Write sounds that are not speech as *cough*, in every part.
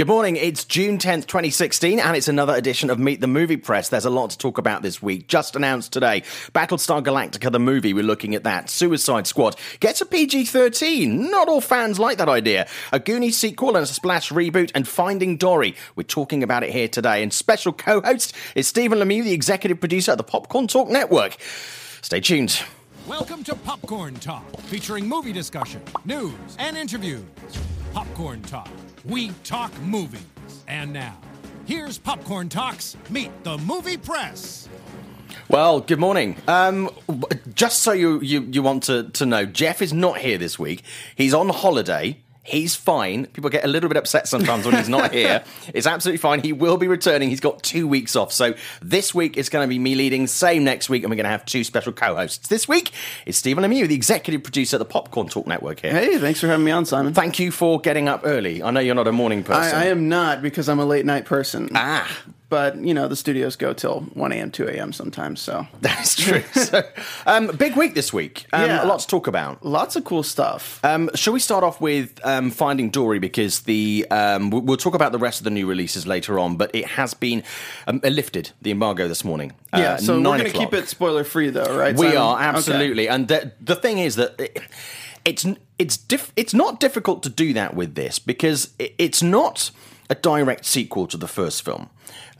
Good morning. It's June 10th, 2016, and it's another edition of Meet the Movie Press. There's a lot to talk about this week. Just announced today Battlestar Galactica, the movie, we're looking at that. Suicide Squad gets a PG 13. Not all fans like that idea. A Goonies sequel and a Splash reboot, and Finding Dory. We're talking about it here today. And special co host is Stephen Lemieux, the executive producer of the Popcorn Talk Network. Stay tuned. Welcome to Popcorn Talk, featuring movie discussion, news, and interviews. Popcorn Talk. We talk movies. And now, here's Popcorn Talks Meet the Movie Press. Well, good morning. Um, just so you, you, you want to, to know, Jeff is not here this week. He's on holiday. He's fine. People get a little bit upset sometimes when he's not *laughs* here. It's absolutely fine. He will be returning. He's got two weeks off. So this week is going to be me leading. Same next week, and we're going to have two special co-hosts. This week is Stephen Lemieux, the executive producer at the Popcorn Talk Network here. Hey, thanks for having me on, Simon. Thank you for getting up early. I know you're not a morning person. I, I am not because I'm a late night person. Ah, But, you know, the studios go till 1 a.m., 2 a.m. sometimes, so. *laughs* that's true. *laughs* so, um, big week this week. Um, Yeah. A lot to talk about. Lots of cool stuff. Um, shall we start off with um, Finding Dory because the um, we- we'll talk about the rest of the new releases later on, but it has been um, lifted the embargo this morning. yeah, uh, so we're going to keep it spoiler free, though, right? We Simon? are Okay. absolutely, and the, the thing is that it, it's it's diff, it's not difficult to do that with this because it, it's not a direct sequel to the first film.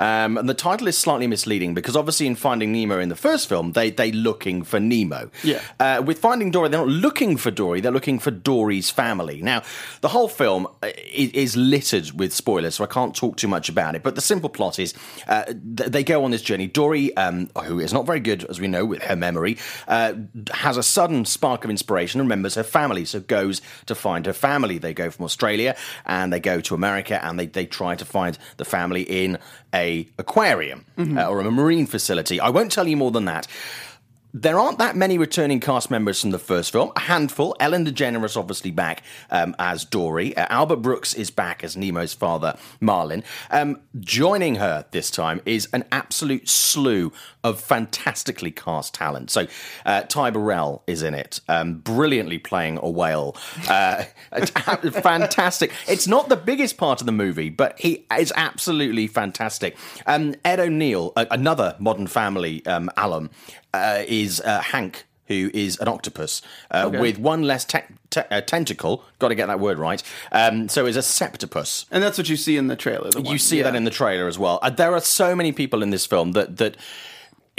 Um, and the title is slightly misleading because obviously in Finding Nemo in the first film, they they looking for Nemo. Yeah. Uh, with Finding Dory, they're not looking for Dory; they're looking for Dory's family. Now, the whole film uh, is, is littered with spoilers, so I can't talk too much about it. But the simple plot is uh, th- they go on this journey. Dory, um, who is not very good, as we know, with her memory, uh, has a sudden spark of inspiration, and remembers her family, so goes to find her family. They go from Australia and they go to America, and they they try to find the family in a aquarium uh, or a marine facility. I won't tell you more than that. There aren't that many returning cast members from the first film. A handful. Ellen DeGeneres obviously back um, as Dory. Uh, Albert Brooks is back as Nemo's father, Marlin. Um, joining her this time is an absolute slew of fantastically cast talent. So uh, Ty Burrell is in it, um, brilliantly playing a whale. Uh, *laughs* fantastic. It's not the biggest part of the movie, but he is absolutely fantastic. Um, Ed O'Neill, a- another Modern Family um, alum, uh, is uh, Hank, who is an octopus uh, with one less te- te- uh, tentacle. Got to get that word right. Um, so is a septopus. And that's what you see in the trailer. the You see yeah. that in the trailer as well. Uh, there are so many people in this film that that.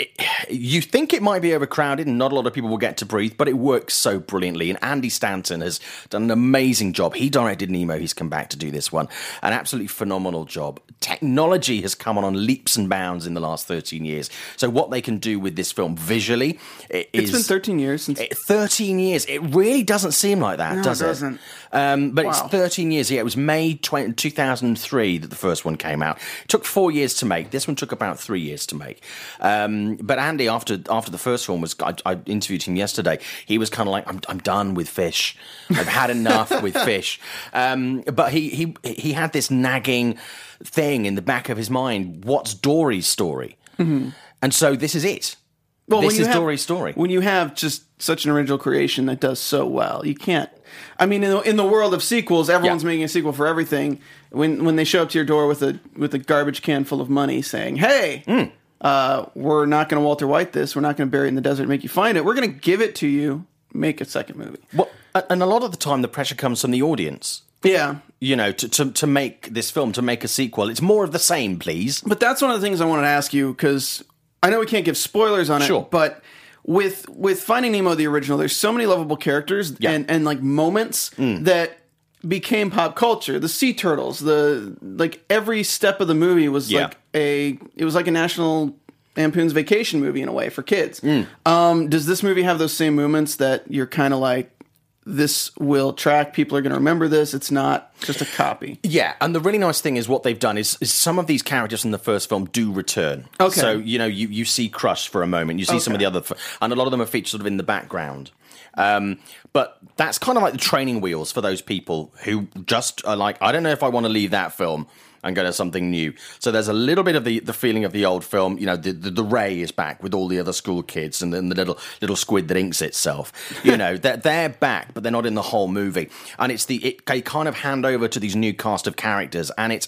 It, you think it might be overcrowded and not a lot of people will get to breathe, but it works so brilliantly. And Andy Stanton has done an amazing job. He directed Nemo. He's come back to do this one. An absolutely phenomenal job. Technology has come on on leaps and bounds in the last 13 years. So what they can do with this film visually is It's been 13 years since. it- 13 years. It really doesn't seem like that, No, it does it? doesn't. Um, but it's 13 years. Yeah, it was May 20, 2003 that the first one came out. It took four years to make. This one took about three years to make. Um, but Andy, after after the first one was, I, I interviewed him yesterday. He was kind of like, I'm, I'm done with fish. I've had enough with *laughs* fish. Um, but he, he he had this nagging thing in the back of his mind. What's Dory's story? And so this is it. Well, this is have- Dory's story. When you have just such an original creation that does so well, you can't. I mean, in the, in the world of sequels, everyone's Yeah. making a sequel for everything. When when they show up to your door with a with a garbage can full of money, saying, "Hey, Hmm. uh, we're not going to Walter White this. We're not going to bury it in the desert and make you find it. We're going to give it to you. Make a second movie." Well, and a lot of the time, the pressure comes from the audience. Yeah, You know, to, to to make this film, to make a sequel, it's more of the same, please. But that's one of the things I wanted to ask you because I know we can't give spoilers on it. Sure. But with with Finding Nemo the original, there's so many lovable characters Yeah. Mm. and and like moments that became pop culture. The sea turtles, the like every step of the movie was Yeah. like a it was like a national Lampoon's Vacation movie in a way for kids. Mm. Um, does this movie have those same moments that you're kind of like? This will track. People are going to remember this. It's not just a copy. Yeah, and the really nice thing is what they've done is, is some of these characters in the first film do return. Okay. So you know you, you see Crush for a moment, you see some of the other, and a lot of them are featured sort of in the background. Um, but that's kind of like the training wheels for those people who just are like, I don't know if I want to leave that film and go to something new. So there's a little bit of the, the feeling of the old film. You know, the, the, the Ray is back with all the other school kids and then the little little squid that inks itself. You know, they're, they're back, but they're not in the whole movie. And it's the it, they kind of hand over to these new cast of characters, and it's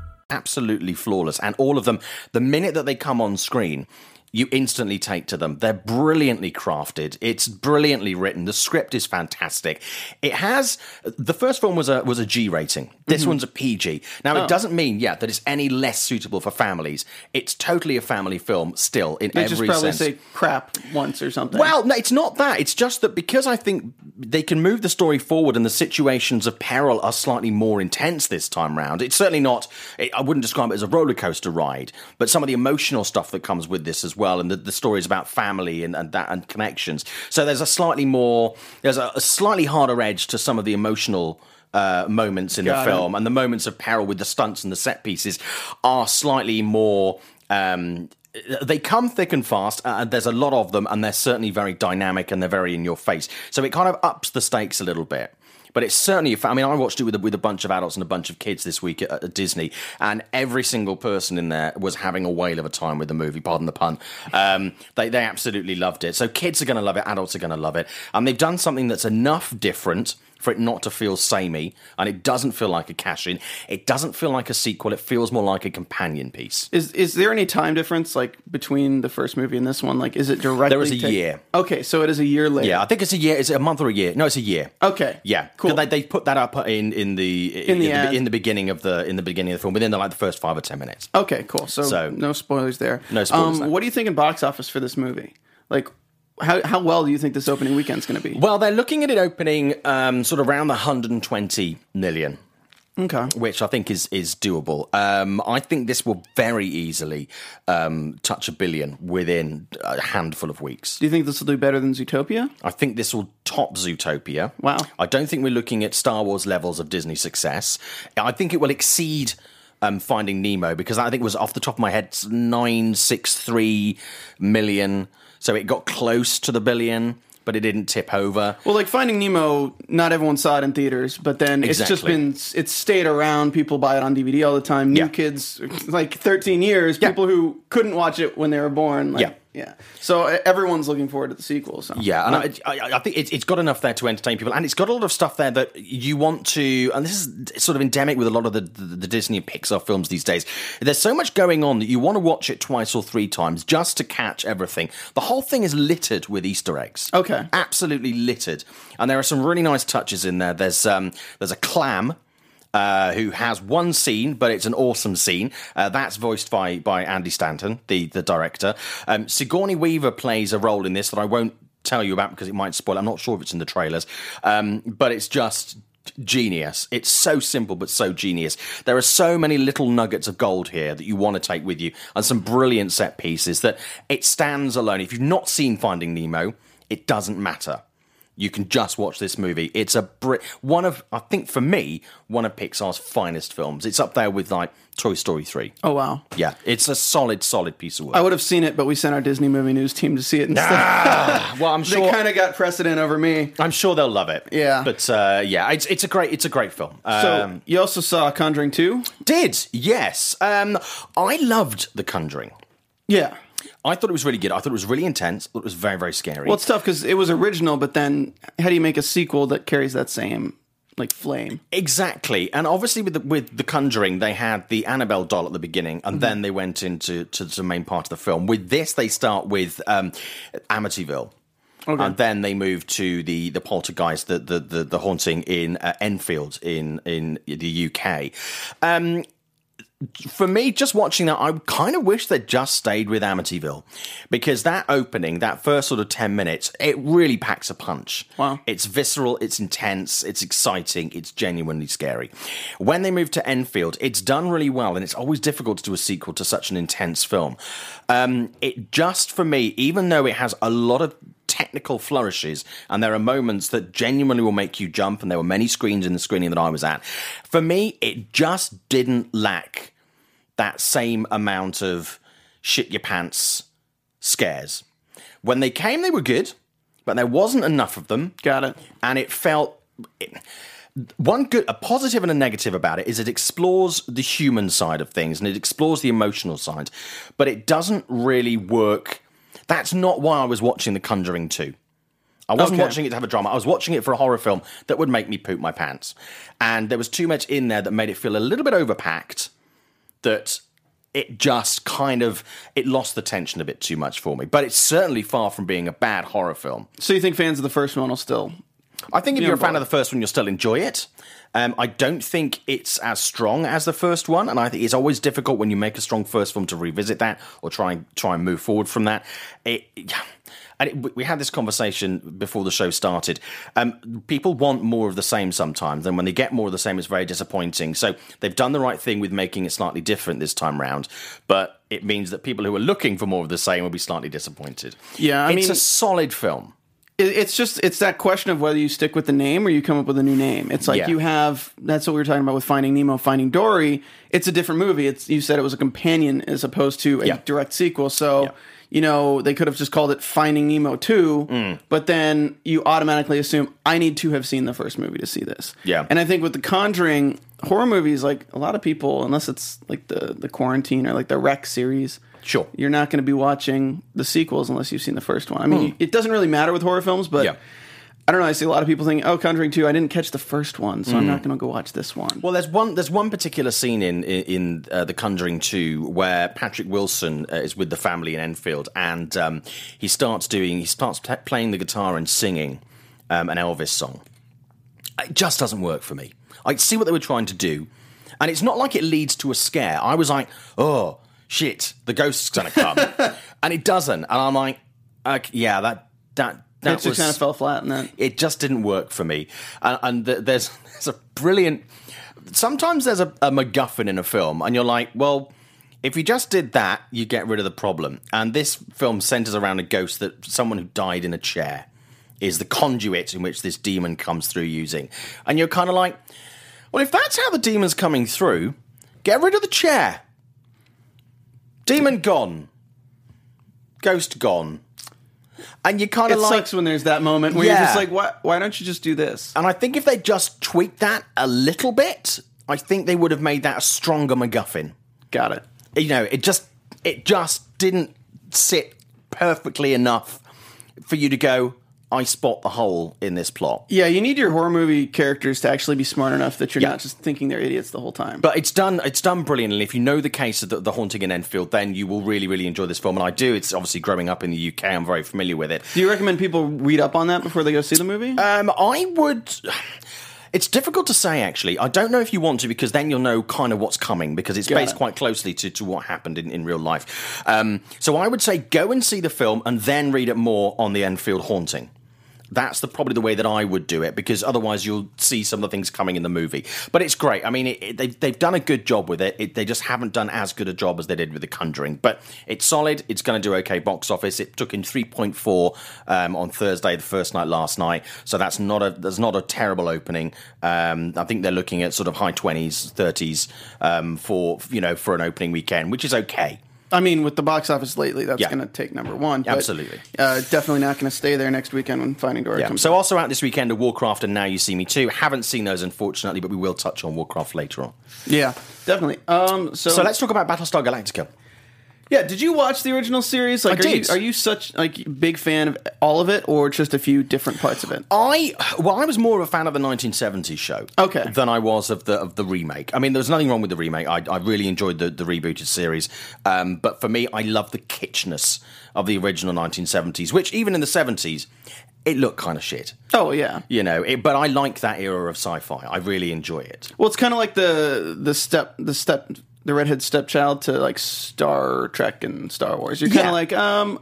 Absolutely flawless. And all of them, the minute that they come on screen, you instantly take to them. They're brilliantly crafted. It's brilliantly written. The script is fantastic. It has the first film was a was a G rating. This mm-hmm. one's a PG. Now it oh. doesn't mean yeah that it's any less suitable for families. It's totally a family film still in They every just probably sense. say crap once or something. Well, no, it's not that. It's just that because I think they can move the story forward and the situations of peril are slightly more intense this time round. It's certainly not, it, I wouldn't describe it as a roller coaster ride, but some of the emotional stuff that comes with this as well, and the, the stories about family and, and that and connections. So there's a slightly more, there's a, a slightly harder edge to some of the emotional. Uh, moments in Got the it. film and the moments of peril with the stunts and the set pieces are slightly more um, they come thick and fast, uh, there's a lot of them, and they're certainly very dynamic and they're very in your face. So it kind of ups the stakes a little bit. But it's certainly, I mean, I watched it with a, with a bunch of adults and a bunch of kids this week at, at Disney, and every single person in there was having a whale of a time with the movie. Pardon the pun. Um, they they absolutely loved it. So kids are going to love it, adults are going to love it, and they've done something that's enough different for it not to feel samey, and it doesn't feel like a cash in. It doesn't feel like a sequel. It feels more like a companion piece. is is there any time difference like between the first movie and this one? Like, is it directly? There was a take- year. Okay, so it is a year later. Yeah, I think it's a year. Is it a month or a year? No, it's a year. Okay. Yeah, Cool. They, they put that up in in the In the ad. in the beginning of the in the beginning of the film within the, like the first five or ten minutes. Okay, cool. So, So- no spoilers there. No spoilers Um, there. what do you think in box office for this movie? Like, how how well do you think this opening weekend's going to be? Well, they're looking at it opening um, sort of around the 120 million. Okay. Which I think is is doable. Um, I think this will very easily um, touch a billion within a handful of weeks. Do you think this will do better than Zootopia? I think this will top Zootopia. Wow. I don't think we're looking at Star Wars levels of Disney success. I think it will exceed um, Finding Nemo because I think it was off the top of my head nine six three million. So it got close to the billion, but it didn't tip over. Well, like Finding Nemo, not everyone saw it in theaters, but then it's just been it's stayed around. People buy it on DVD all the time. New Yeah. kids, like 13 years, Yeah. people who couldn't watch it when they were born. Like, Yeah. Yeah. So everyone's looking forward to the sequel. So Yeah, and I, I, I think it's, it's got enough there to entertain people, and it's got a lot of stuff there that you want to. And this is sort of endemic with a lot of the, the, the Disney and Pixar films these days. There's so much going on that you want to watch it twice or three times just to catch everything. The whole thing is littered with Easter eggs. Okay. absolutely littered, and there are some really nice touches in there. There's um, there's a clam uh, who has one scene, but it's an awesome scene. Uh, that's voiced by by Andy Stanton, the the director. Um, Sigourney Weaver plays a role in this that I won't tell you about because it might spoil. I'm not sure if it's in the trailers, um, but it's just genius. It's so simple but so genius. There are so many little nuggets of gold here that you want to take with you, and some brilliant set pieces that it stands alone. If you've not seen Finding Nemo, it doesn't matter you can just watch this movie. It's a br- one of I think for me one of Pixar's finest films. It's up there with like Toy Story three. oh wow. Yeah, it's a solid, solid piece of work. I would have seen it, but we sent our Disney movie news team to see it instead. *laughs* well, I'm sure they kind of got precedent over me. I'm sure they'll love it. Yeah. but uh, yeah, it's it's a great it's a great film. So Um, you also saw Conjuring 2? did yes, um, I loved The Conjuring. Yeah. I thought it was really good. I thought it was really intense. Thought it was very very scary. Well, it's tough because it was original, but then how do you make a sequel that carries that same like flame? Exactly, and obviously with the, with the Conjuring, they had the Annabelle doll at the beginning, Mm-hmm. and then they went into to the main part of the film. With this, they start with um, Amityville. And then they move to the the poltergeist, the the the, the haunting in uh, Enfield in in the UK. Um, for me, just watching that, I kind of wish they'd just stayed with Amityville because that opening, that first sort of 10 minutes, it really packs a punch. Wow. It's visceral, it's intense, it's exciting, it's genuinely scary. When they move to Enfield, it's done really well, and it's always difficult to do a sequel to such an intense film. Um, it just, for me, even though it has a lot of technical flourishes and there are moments that genuinely will make you jump and there were many screens in the screening that I was at for me it just didn't lack that same amount of shit your pants scares. When they came they were good but there wasn't enough of them. Got it. and it felt one good a positive and a negative about it is it explores the human side of things and it explores the emotional side but it doesn't really work. That's not why i was watching the conjuring 2 i wasn't Okay. watching it to have a drama. I was watching it for a horror film that would make me poop my pants. And there was too much in there that made it feel a little bit overpacked that it just kind of it lost the tension a bit too much for me but it's certainly far from being a bad horror film So you think fans of the first one will still? I think if you're a fan of the first one, you'll still enjoy it. Um, I don't think it's as strong as the first one, and I think it's always difficult when you make a strong first film to revisit that or try and try and move forward from that. It, and it, we had this conversation before the show started. Um, people want more of the same sometimes, and when they get more of the same, it's very disappointing. So they've done the right thing with making it slightly different this time round, but it means that people who are looking for more of the same will be slightly disappointed. Yeah, I it's mean- a solid film. It, it's just it's that question of whether you stick with the name or you come up with a new name. It's like Yeah. you have that's what we were talking about with Finding Nemo, Finding Dory. It's a different movie. It's you said it was a companion as opposed to a Yeah. direct sequel. So. Yeah. You know, they could have just called it Finding Nemo 2, Mm. but then you automatically assume I need to have seen the first movie to see this. Yeah. And I think with the Conjuring horror movies, like a lot of people, unless it's like the the Quarantine or like the REC series, Sure. you're not going to be watching the sequels unless you've seen the first one. I mean, it doesn't really matter with horror films, but Hmm. Yeah. I don't know. I see a lot of people thinking, "Oh, Conjuring 2, I didn't catch the first one, so I'm Hmm. not going to go watch this one." Well, there's one. There's one particular scene in in, uh, The Conjuring Two where Patrick Wilson uh, is with the family in Enfield, and um, he starts doing. He starts t- playing the guitar and singing um, an Elvis song. It just doesn't work for me. I see what they were trying to do, and it's not like it leads to a scare. I was like, oh shit, the ghost's gonna come, *laughs* and it doesn't. And I'm like, okay, yeah, that that that it just was kind of fell flat And that. it just didn't work for me. And, and th- there's *laughs* there's a brilliant. Sometimes there's a, a MacGuffin in a film, and you're like, well, if you just did that, you get rid of the problem. And this film centers around a ghost that someone who died in a chair is the conduit in which this demon comes through using. And you're kind of like, well, if that's how the demon's coming through, get rid of the chair. Demon gone. Ghost gone. And you kind It of like sucks when there's that moment where you're just like, "Why? Why don't you just do this?" and I think if they just tweaked that a little bit, I think they would have made that a stronger MacGuffin. Got it. You know, it just it just didn't sit perfectly enough for you to go. I spot the hole in this plot. Yeah, you need your horror movie characters to actually be smart enough that you're Yeah. not just thinking they're idiots the whole time. But it's done. It's done brilliantly. If you know the case of the, the haunting in Enfield, then you will really, really enjoy this film. And I do. It's obviously growing up in the UK. I'm very familiar with it. do you recommend people read up on that before they go see the movie? Um, I would. It's difficult to say, actually. I don't know if you want to, because then you'll know kind of what's coming, because it's Got based it. quite closely to, to what happened in, in real life. Um, so I would say go and see the film and then read it more on the Enfield haunting. That's the probably the way that I would do it because otherwise you'll see some of the things coming in the movie. But it's great. I mean, it, it, they've they've done a good job with it. it. They just haven't done as good a job as they did with The Conjuring. But it's solid. It's going to do okay box office. It took in three point four um, on Thursday, the first night last night. So that's not a that's not a terrible opening. Um, I think they're looking at sort of high twenties, thirties um, for you know for an opening weekend, which is okay. I mean, with the box office lately, that's Yeah. going to take number one. but, Absolutely. Uh, definitely not going to stay there next weekend when Finding Dory Yeah. comes So out. also out this weekend are Warcraft and Now You See Me Too. Haven't seen those unfortunately, but we will touch on Warcraft later on. Yeah, definitely. Um, so, So let's talk about Battlestar Galactica. Yeah, did you watch the original series? Like, I are did. You, are you such like big fan of all of it, or just a few different parts of it? I well, I was more of a fan of the 1970s show, Okay. than I was of the of the remake. I mean, there's nothing wrong with the remake. I, I really enjoyed the the rebooted series, um, but for me, I love the kitschness of the original 1970s, which even in the 70s, it looked kind of shit. Oh yeah. You know, it, but I like that era of sci-fi. I really enjoy it. Well, it's kind of like the the step the step the redhead stepchild to like Star Trek and Star Wars. You're kind of Yeah. like, um,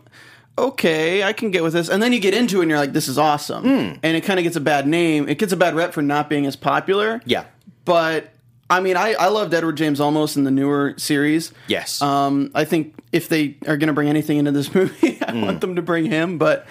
okay, I can get with this. And then you get into it and you're like, this is awesome. Hmm. And it kind of gets a bad name. It gets a bad rep for not being as popular. Yeah. But I mean, I, I loved Edward James Olmos in the newer series. Yes. Um, I think if they are going to bring anything into this *laughs* movie, I Hmm. want them to bring him. But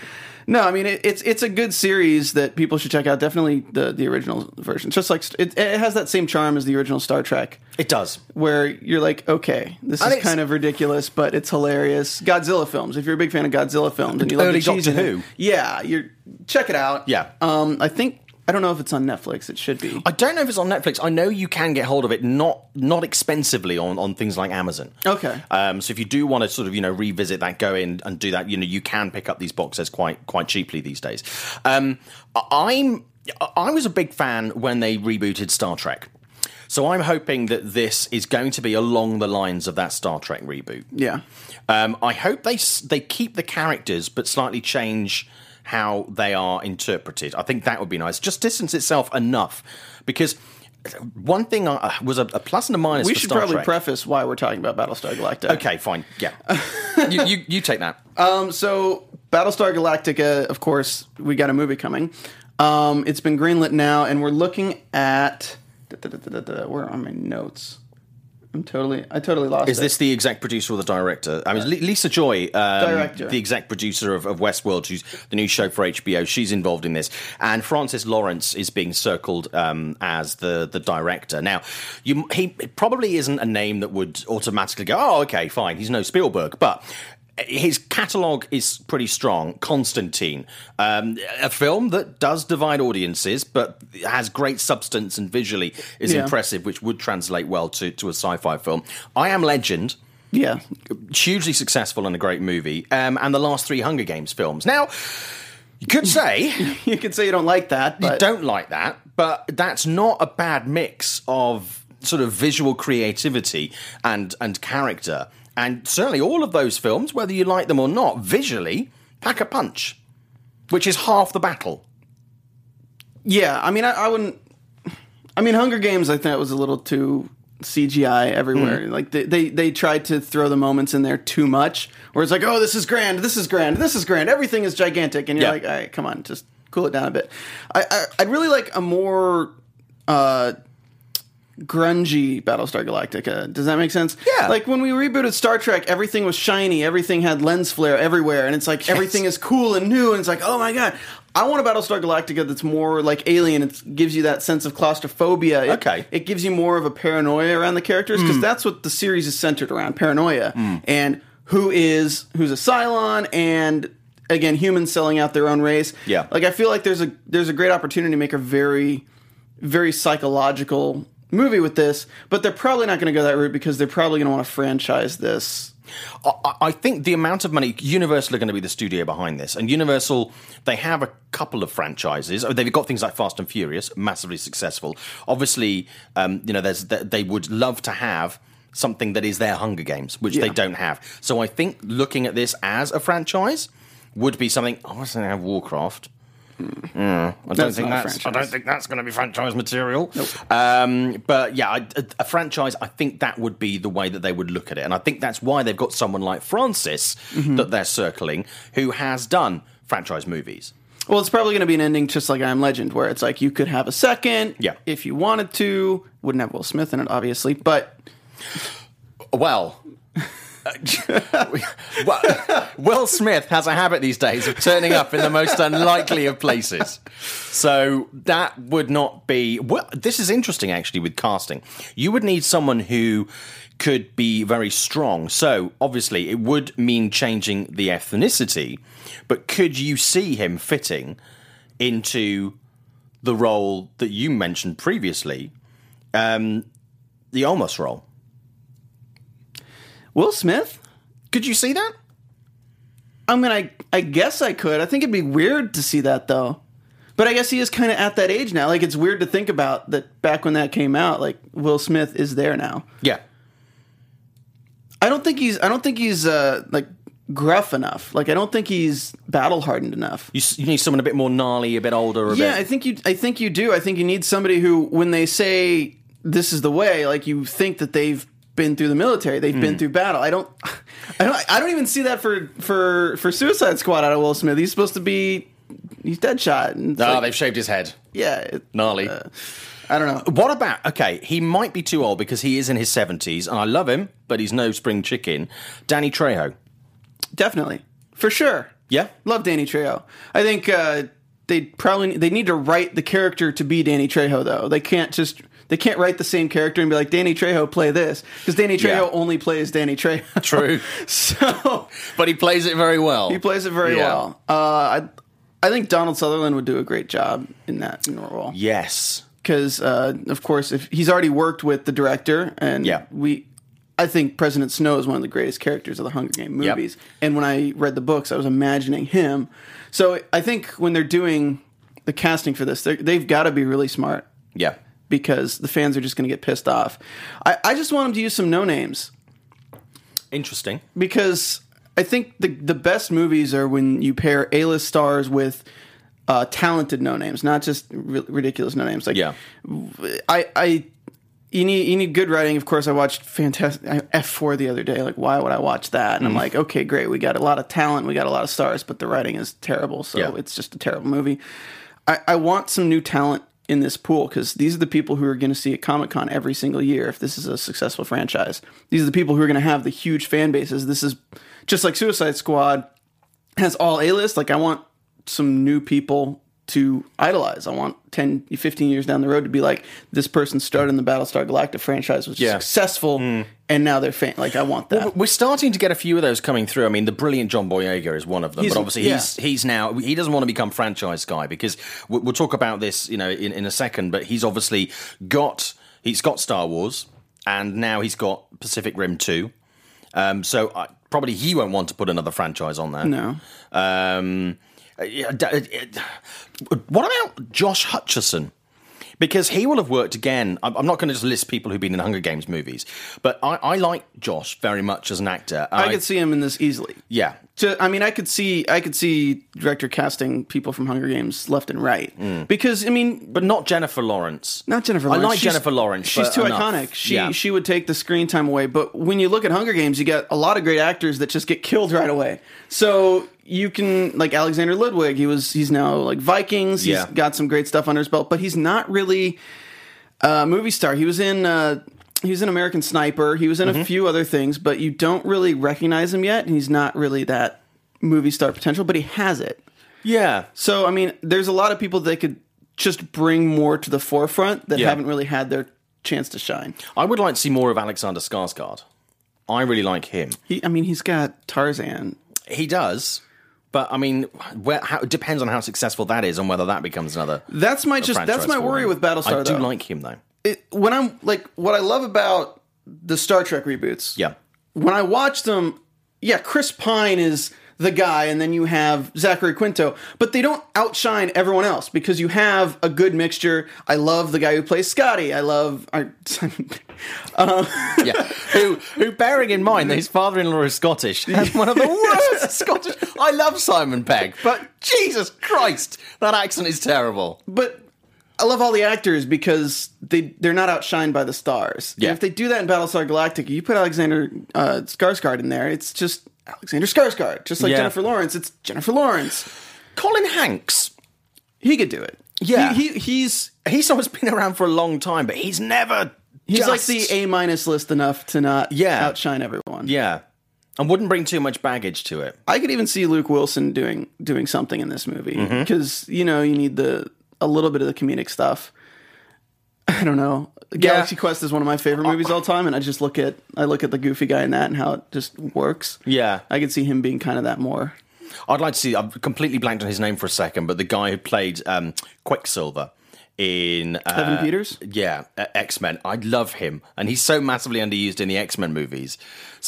no, I mean, it, it's it's a good series that people should check out. Definitely the the original version. Just like it, it has that same charm as the original Star Trek, It does. where you're like, okay, this And is kind of ridiculous, but it's hilarious. Godzilla films. If you're a big fan of Godzilla films and you love Early the cheese Doctor Who. yeah, you're check it out. Yeah. Um, I think I don't know if it's on Netflix. It should be. I don't know if it's on Netflix. I know you can get hold of it not not expensively on, on things like Amazon. Okay. Um, so if you do want to sort of you know revisit that, go in and do that. You know you can pick up these boxes quite quite cheaply these days. Um, I- I'm I was a big fan when they rebooted Star Trek. So I'm hoping that this is going to be along the lines of that Star Trek reboot. Yeah. Um, I hope they they keep the characters but slightly change how they are interpreted. I think that would be nice. Just distance itself enough because one thing uh, was a, a plus and a minus. We should Star probably Trek. preface why we're talking about Battlestar Galactica. Okay, fine. Yeah, *laughs* you, you you take that. Um, so Battlestar Galactica, of course, we got a movie coming. Um, it's been greenlit now, and we're looking at. da, da, da, Where are my notes? I'm totally. I totally lost. Is it. this the exec producer or the director? I mean, Li- Lisa Joy, um, Director. the exec producer of, of Westworld, who's the new show for HBO. She's involved in this, and Francis Lawrence is being circled um, as the the director. Now, you, he probably isn't a name that would automatically go, "Oh, okay, fine." He's no Spielberg, but his catalogue is pretty strong. Constantine, um, a film that does divide audiences, but has great substance and visually is Yeah. impressive, which would translate well to, to a sci-fi film. I Am Legend, Yeah. hugely successful and a great movie, um, and the last three Hunger Games films. Now, you could say *laughs* You could say you don't like that, but you don't like that, but that's not a bad mix of sort of visual creativity and and character. And certainly all of those films, whether you like them or not, visually pack a punch, which is half the battle. yeah. I mean, I, I wouldn't. I mean, Hunger Games. I thought was a little too CGI everywhere. Hmm. Like they, they they tried to throw the moments in there too much, where it's like, oh, this is grand, this is grand, this is grand, everything is gigantic, and you're Yeah. like, all right, come on, just cool it down a bit. I, I I'd really like a more. Uh, grungy Battlestar Galactica. Does that make sense? Yeah. Like when we rebooted Star Trek, everything was shiny, everything had lens flare everywhere, and it's like everything is cool and new, and it's like, oh my god. I want a Battlestar Galactica that's more like Alien. It gives you that sense of claustrophobia. It, Okay. It gives you more of a paranoia around the characters because hmm. that's what the series is centered around: paranoia hmm. and who is who's a Cylon and again humans selling out their own race. Yeah. Like I feel like there's a there's a great opportunity to make a very very psychological movie with this, but they're probably not going to go that route because they're probably going to want to franchise this. I, I think the amount of money Universal are going to be the studio behind this, and Universal they have a couple of franchises. Oh, They've got things like Fast and Furious, massively successful. Obviously, um, you know, there's they would love to have something that is their Hunger Games, which they don't have. So I think looking at this as a franchise would be something. I was going to have Warcraft. Yeah, I don't think that's. I don't think that's going to be franchise material. Um, but yeah, I, a, a franchise. I think that would be the way that they would look at it, and I think that's why they've got someone like Francis Mm-hmm. that they're circling, who has done franchise movies. Well, it's probably going to be an ending just like I Am Legend, where it's like you could have a second, Yeah. if you wanted to. Wouldn't have Will Smith in it, obviously, but Well. *laughs* well, Will Smith has a habit these days of turning up in the most unlikely of places. So that would not be. Well, this is interesting actually with casting. You would need someone who could be very strong. So obviously, it would mean changing the ethnicity, but could you see him fitting into the role that you mentioned previously, um, the Olmos role? Will Smith? Could you see that? I mean, I I guess I could. I think it'd be weird to see that though. But I guess he is kind of at that age now. Like it's weird to think about that back when that came out. Like Will Smith is there now. Yeah. I don't think he's. I don't think he's uh, like gruff enough. Like I don't think he's battle hardened enough. You, you need someone a bit more gnarly, a bit older, a Yeah, I think you. I think you do. I think you need somebody who, when they say this is the way, like you think that they've been through the military. They've Hmm. been through battle. I don't, I don't, I don't even see that for for for Suicide Squad out of Will Smith. He's supposed to be, he's Deadshot. And it's Oh, like, they've shaved his head. yeah, it- Gnarly. I don't know. What about okay? He might be too old because he is in his seventies, and I love him, but he's no spring chicken. Danny Trejo. Definitely, for sure. Yeah? love Danny Trejo. I think uh, they probably they need to write the character to be Danny Trejo though. They can't just they can't write the same character and be like Danny Trejo play this because Danny Trejo Yeah. only plays Danny Trejo. True. *laughs* so but he plays it very well. he plays it very Yeah. well. Uh, I I think Donald Sutherland would do a great job in that role Yes. because uh, of course if he's already worked with the director and Yeah. we I think President Snow is one of the greatest characters of the Hunger Game Yep. movies and when I read the books I was imagining him so I think when they're doing the casting for this they've got to be really smart Yeah. Because the fans are just going to get pissed off I, I just want them to use some no names Interesting. because I think the the best movies are when you pair A list stars with uh, talented no names, not just ri- ridiculous no names. Like Yeah. I I you need you need good writing. Of course, I watched fantastic F four the other day. Like, why would I watch that? And I'm Mm. like, okay, great. We got a lot of talent. We got a lot of stars, but the writing is terrible. So Yeah. it's just a terrible movie. I, I want some new talent in this pool because these are the people who are going to see at Comic Con every single year if this is a successful franchise. These are the people who are going to have the huge fan bases. This is just like Suicide Squad has all A list. Like, I want some new people to idolize. I want 10, 15 years down the road to be like, this person started in the Battlestar Galactica franchise, was Yeah. successful, and now they're fan. Like, I want that. We're starting to get a few of those coming through. I mean, the brilliant John Boyega is one of them, He's- but obviously he's he's now he doesn't want to become franchise guy because we'll, we'll talk about this, you know, in, in a second. But he's obviously got he's got Star Wars, and now he's got Pacific Rim two. Um, so I, probably he won't want to put another franchise on there. No. Um, what about Josh Hutcherson? Because he will have worked again. I'm I'm not going to just list people who've been in Hunger Games movies, but I, I like Josh very much as an actor. I could see him in this easily. yeah, to, I mean, I could see, I could see director casting people from Hunger Games left and right because I mean, but not Jennifer Lawrence. not Jennifer. Lawrence. I like She's- Jennifer Lawrence. She's too enough. iconic. She Yeah. she would take the screen time away. But when you look at Hunger Games, you get a lot of great actors that just get killed right away. So you can like Alexander Ludwig. He was he's now like Vikings. He's Yeah. got some great stuff under his belt, but he's not really a movie star. He was in. Uh, he was in American Sniper. He was in Mm-hmm. a few other things, but you don't really recognize him yet. And he's not really that movie star potential, but he has it. yeah. So I mean, there's a lot of people that could just bring more to the forefront that Yeah. haven't really had their chance to shine. I would like to see more of Alexander Skarsgård. I really like him. He, I mean, he's got Tarzan. He does. But I mean, where, how, it depends on how successful that is and whether that becomes another. That's my just that's my worry him. with Battlestar. I do though. like him though. It, when I'm like what I love about the Star Trek reboots. Yeah. When I watch them, yeah, Chris Pine is the guy, and then you have Zachary Quinto, but they don't outshine everyone else because you have a good mixture. I love the guy who plays Scotty. I love. I, *laughs* um, Yeah, who, who, bearing in mind that his father-in-law is Scottish, has one of the *laughs* worst Scottish. I love Simon Pegg, but Jesus Christ, that accent is terrible. but I love all the actors because they they're not outshined by the stars. Yeah. And if they do that in Battlestar Galactica, you put Alexander uh, Skarsgård in there, it's just Alexander Skarsgård, just like Yeah. Jennifer Lawrence. It's Jennifer Lawrence. Colin Hanks, He could do it. Yeah. he, he he's he's always been around for a long time, but he's never. he's like the A minus list enough to not Yeah. outshine everyone. Yeah, and wouldn't bring too much baggage to it. I could even see Luke Wilson doing doing something in this movie Mm-hmm. because you know you need the a little bit of the comedic stuff. I don't know. Galaxy Quest is one of my favorite movies all time, and I just look at I look at the goofy guy in that and how it just works. Yeah. I could see him being kind of that more. I'd like to see. I've completely blanked on his name for a second, but the guy who played um, Quicksilver in uh, Evan Peters? yeah, X Men. I love him, and he's so massively underused in the X Men movies.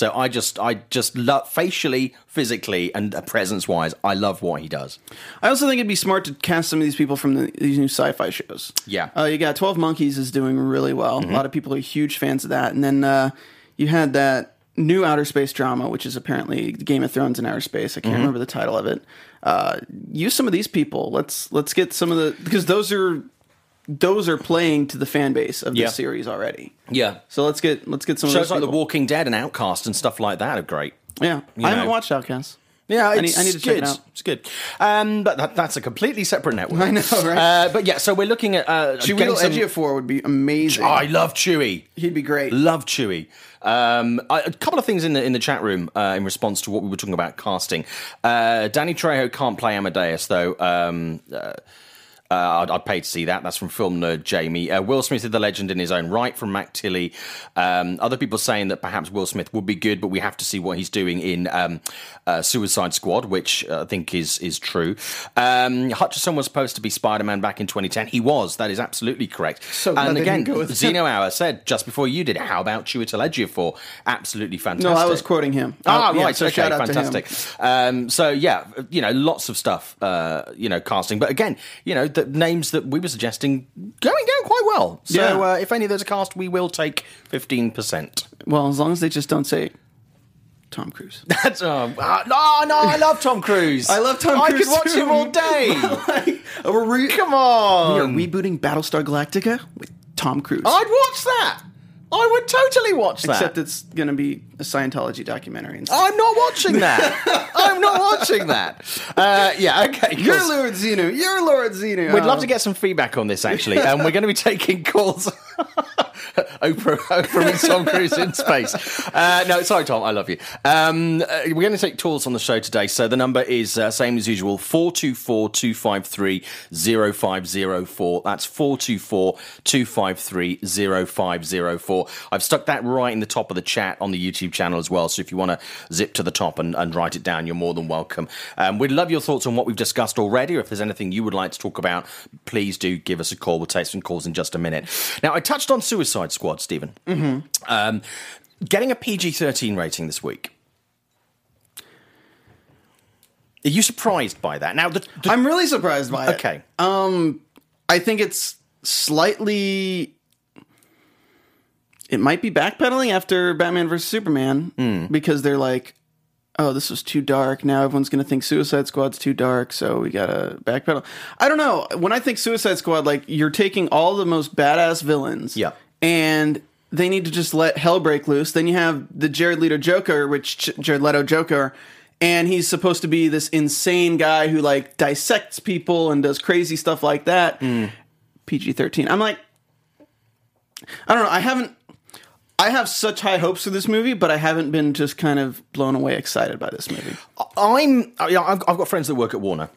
So I just, I just love facially, physically, and presence wise. I love what he does. I also think it'd be smart to cast some of these people from the, these new sci-fi shows. Yeah. uh, you got Twelve Monkeys is doing really well. A lot of people are huge fans of that, and then uh, you had that new outer space drama, which is apparently Game of Thrones in outer space. I can't remember the title of it. Uh, use some of these people. Let's let's get some of the because those are those are playing to the fan base of this Yeah. series already. Yeah. So let's get let's get some of Shows like The. Walking Dead and Outcast and stuff like that are great. Yeah, you I haven't know. watched Outcast. Yeah, I it's need- I need to good. check it out. It's good. Um, but that, that's a completely separate network. *laughs* I know, right? Uh, but yeah, so we're looking at uh, Chewie getting some- Ejiofor would be amazing. I love Chewie. He'd be great. Love Chewie. Um, I, a couple of things in the in the chat room uh, in response to what we were talking about casting. Uh, Danny Trejo can't play Amadeus though. Um, uh, I'd, I'd pay to see that. That's from film nerd Jamie. Uh, Will Smith is the legend in his own right from Mac Tilly. Um, other people saying that perhaps Will Smith would be good, but we have to see what he's doing in um, uh, Suicide Squad, which uh, I think is is true. Um, Hutcherson was supposed to be Spider Man back in 2010. He was. That is absolutely correct. So and again, didn't go with him. Zeno Hour said just before you did. How about you Chiwetel for Absolutely fantastic. no, I was quoting him. Ah, Uh, yeah, right. so okay, shout out to him. fantastic. Um, so yeah, you know, lots of stuff. Uh, you know, casting, but again, you know, the names that we were suggesting going down quite well. So Yeah. uh, if any of those are cast, we will take fifteen percent. Well, as long as they just don't say Tom Cruise. *laughs* That's oh, uh, no, no. I love Tom Cruise. I love Tom Cruise. I could watch too. him all day. *laughs* We're re- Come we are rebooting Battlestar Galactica with Tom Cruise. I'd watch that. I would totally watch that. Except it's going to be a Scientology documentary. Instead. I'm not watching that. *laughs* I'm not watching that. Uh, yeah, okay. cool. You're Lord Zeno. You're Lord Zeno. We'd love to get some feedback on this, actually, and we're going to be taking calls. *laughs* Oprah, *laughs* Oprah meets Tom Cruise in space. Uh, no, sorry, Tom, I love you. Um, uh, we're going to take calls on the show today. So the number is uh, same as usual: four two four two five three zero five zero four. That's four two four two five three zero five zero four. I've stuck that right in the top of the chat on the YouTube channel as well. So if you want to zip to the top and, and write it down, you're more than welcome. Um, we'd love your thoughts on what we've discussed already, or if there's anything you would like to talk about, please do give us a call. We'll take some calls in just a minute. Now, I touched on Suicide Squad, Stephen. Mm-hmm. Um, getting a PG 13 rating this week. Are you surprised by that? Now, the, the- I'm really surprised by it. okay. I think it's slightly. It might be backpedaling after Batman vs Superman Hmm. because they're like, "Oh, this was too dark. Now everyone's going to think Suicide Squad's too dark, so we gotta backpedal." I don't know. When I think Suicide Squad, like you're taking all the most badass villains, Yeah. And they need to just let hell break loose. Then you have the Jared Leto Joker, which Ch- Jared Leto Joker, and he's supposed to be this insane guy who like dissects people and does crazy stuff like that. Hmm. PG thirteen. I'm like, I don't know. I haven't. I have such high hopes for this movie, but I haven't been just kind of blown away excited by this movie. I'm. I- yeah, I've I've got friends that work at Warner.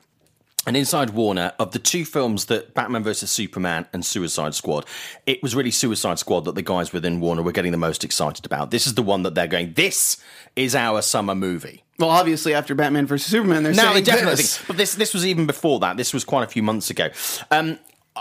And inside Warner, of the two films that Batman vs Superman and Suicide Squad, it was really Suicide Squad that the guys within Warner were getting the most excited about. This is the one that they're going, this is our summer movie. Well, obviously after Batman vs Superman, they're No, saying they definitely this. But this this was even before that. This was quite a few months ago. Um,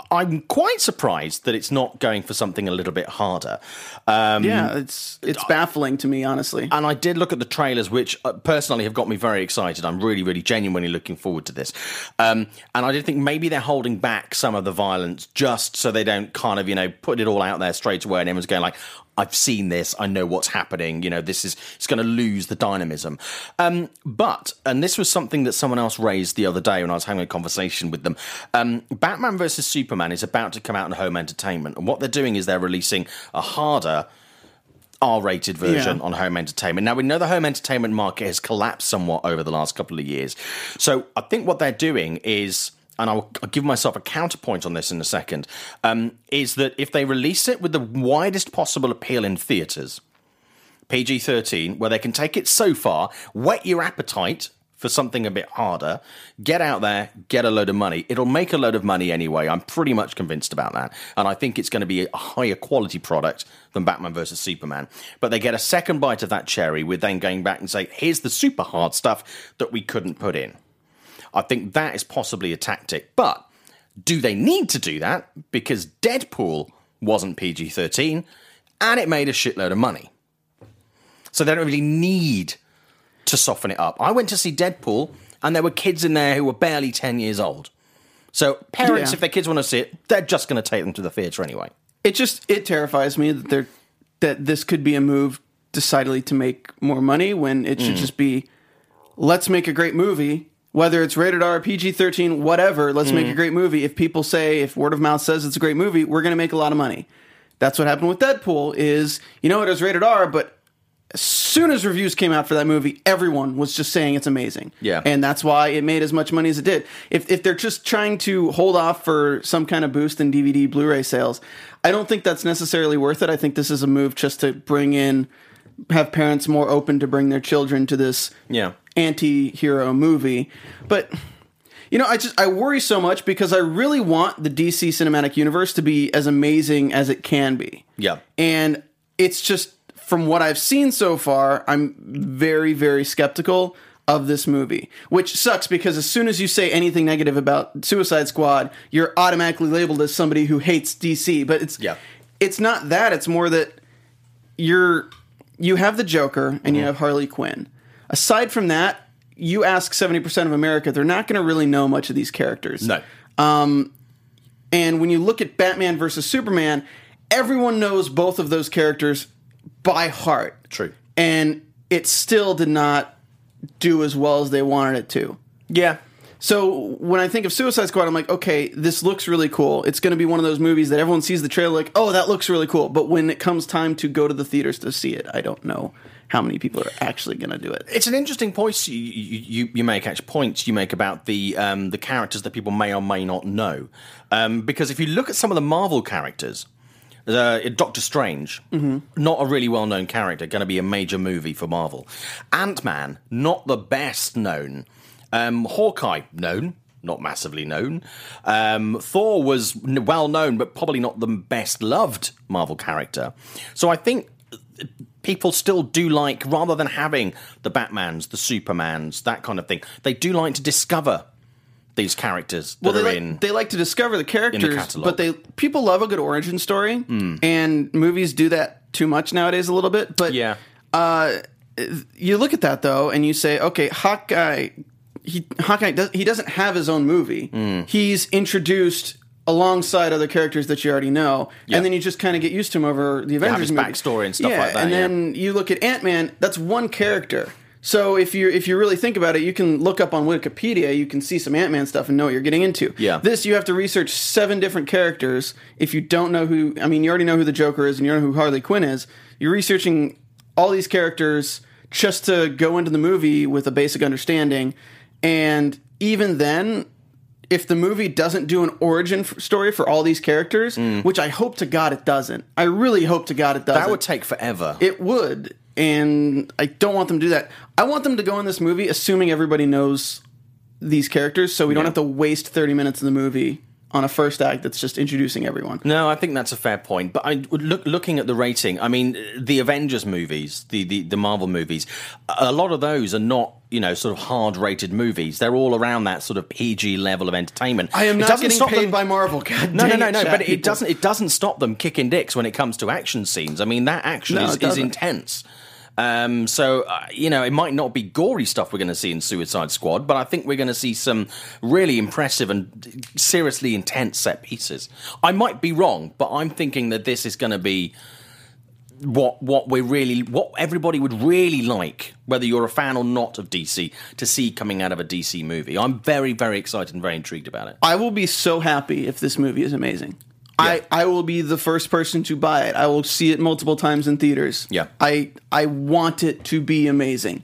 I'm quite surprised that it's not going for something a little bit harder. Um, Yeah, it's it's baffling to me, honestly. and I did look at the trailers, which uh, personally have got me very excited. I'm really, really genuinely looking forward to this. Um, and I did think maybe they're holding back some of the violence just so they don't kind of, you know, put it all out there straight away and everyone's going like, I've seen this, I know what's happening, you know, this is, it's going to lose the dynamism. Um, but, and this was something that someone else raised the other day when I was having a conversation with them, um, Batman versus Superman is about to come out in home entertainment. And what they're doing is they're releasing a harder, R-rated version Yeah. on home entertainment. Now we know the home entertainment market has collapsed somewhat over the last couple of years. So I think what they're doing is, and I'll, I'll give myself a counterpoint on this in a second, um, is that if they release it with the widest possible appeal in theaters, PG 13, where they can take it so far, whet your appetite for something a bit harder, get out there, get a load of money. It'll make a load of money anyway. I'm pretty much convinced about that. And I think it's going to be a higher quality product than Batman versus Superman. But they get a second bite of that cherry with then going back and say, here's the super hard stuff that we couldn't put in. I think that is possibly a tactic. But do they need to do that? Because Deadpool wasn't PG 13 and it made a shitload of money. So they don't really need to soften it up. I went to see Deadpool and there were kids in there who were barely 10 years old. So parents, Yeah. if their kids want to see it, they're just going to take them to the theatre anyway. it just it terrifies me that they're that this could be a move decidedly to make more money when it Mm. should just be let's make a great movie Whether it's rated R, PG 13, whatever, let's make mm. a great movie. If people say, if word of mouth says it's a great movie, we're going to make a lot of money. That's what happened with Deadpool is, you know, it was rated R, but as soon as reviews came out for that movie, everyone was just saying it's amazing. Yeah. And that's why it made as much money as it did. If, if they're just trying to hold off for some kind of boost in DVD, Blu ray sales, I don't think that's necessarily worth it. I think this is a move just to bring in, have parents more open to bring their children to this Yeah. anti hero movie. But. You know, I just I worry so much because I really want the DC cinematic universe to be as amazing as it can be. Yeah. And it's just from what I've seen so far, I'm very, very skeptical of this movie, which sucks because as soon as you say anything negative about Suicide Squad, you're automatically labeled as somebody who hates DC. But it's Yeah. it's not that. It's more that you're you have the Joker and you mm-hmm. have Harley Quinn. Aside from that, you ask 70% of America, they're not going to really know much of these characters. No. Um, and when you look at Batman versus Superman, everyone knows both of those characters by heart. True. And it still did not do as well as they wanted it to. Yeah. So when I think of Suicide Squad, I'm like, okay, this looks really cool. It's going to be one of those movies that everyone sees the trailer like, oh, that looks really cool. But when it comes time to go to the theaters to see it, I don't know how many people are actually going to do it. It's an interesting point you, you, you, make. Actually, points you make about the um, the characters that people may or may not know, um, because if you look at some of the Marvel characters, uh, Doctor Strange, not a really well known character, going to be a major movie for Marvel. Ant Man, not the best known. Um, Hawkeye, known. Not massively known. Um, Thor was well known, but probably not the best loved Marvel character. So I think people still do like, rather than having the Batmans, the Supermans, that kind of thing, they do like to discover these characters that they are like, in. they like to discover the characters, catalogue. but they people love a good origin story, and movies do that too much nowadays a little bit. But yeah. you look at that though, and you say, okay, Hawkeye, he Hawkeye does he doesn't have his own movie. Mm. He's introduced alongside other characters that you already know, Yeah. and then you just kind of get used to him over the Avengers movie. backstory and stuff yeah, like that, And yeah. then you look at Ant Man. That's one character. So if you if you really think about it, you can look up on Wikipedia. You can see some Ant Man stuff and know what you're getting into. Yeah. This you have to research seven different characters. If you don't know who, I mean, you already know who the Joker is and you know who Harley Quinn is. You're researching all these characters just to go into the movie with a basic understanding. And even then, if the movie doesn't do an origin f- story for all these characters, which I hope to God it doesn't, I really hope to God it doesn't. Mm. that would take forever. It would, and I don't want them to do that. I want them to go in this movie assuming everybody knows these characters, so we don't have to waste thirty minutes of the movie on a first act that's just introducing everyone. No, I think that's a fair point. But I look looking at the rating. I mean, the Avengers movies, the, the the Marvel movies, a lot of those are not you know sort of hard rated movies. They're all around that sort of PG level of entertainment. I am It not doesn't getting stop paid them- by Marvel. *laughs* God No, no, no, no. chat But it doesn't. It doesn't stop them kicking dicks when it comes to action scenes. I mean, that action No, is, it is doesn't. intense. Um, so uh, you know, it might not be gory stuff we're going to see in Suicide Squad, but I think we're going to see some really impressive and seriously intense set pieces. I might be wrong, but I'm thinking that this is going to be what what we really what everybody would really like, whether you're a fan or not of DC, to see coming out of a DC movie. I'm very very excited and very intrigued about it. I will be so happy if this movie is amazing. I, I will be the first person to buy it. I will see it multiple times in theaters. Yeah. I I want it to be amazing.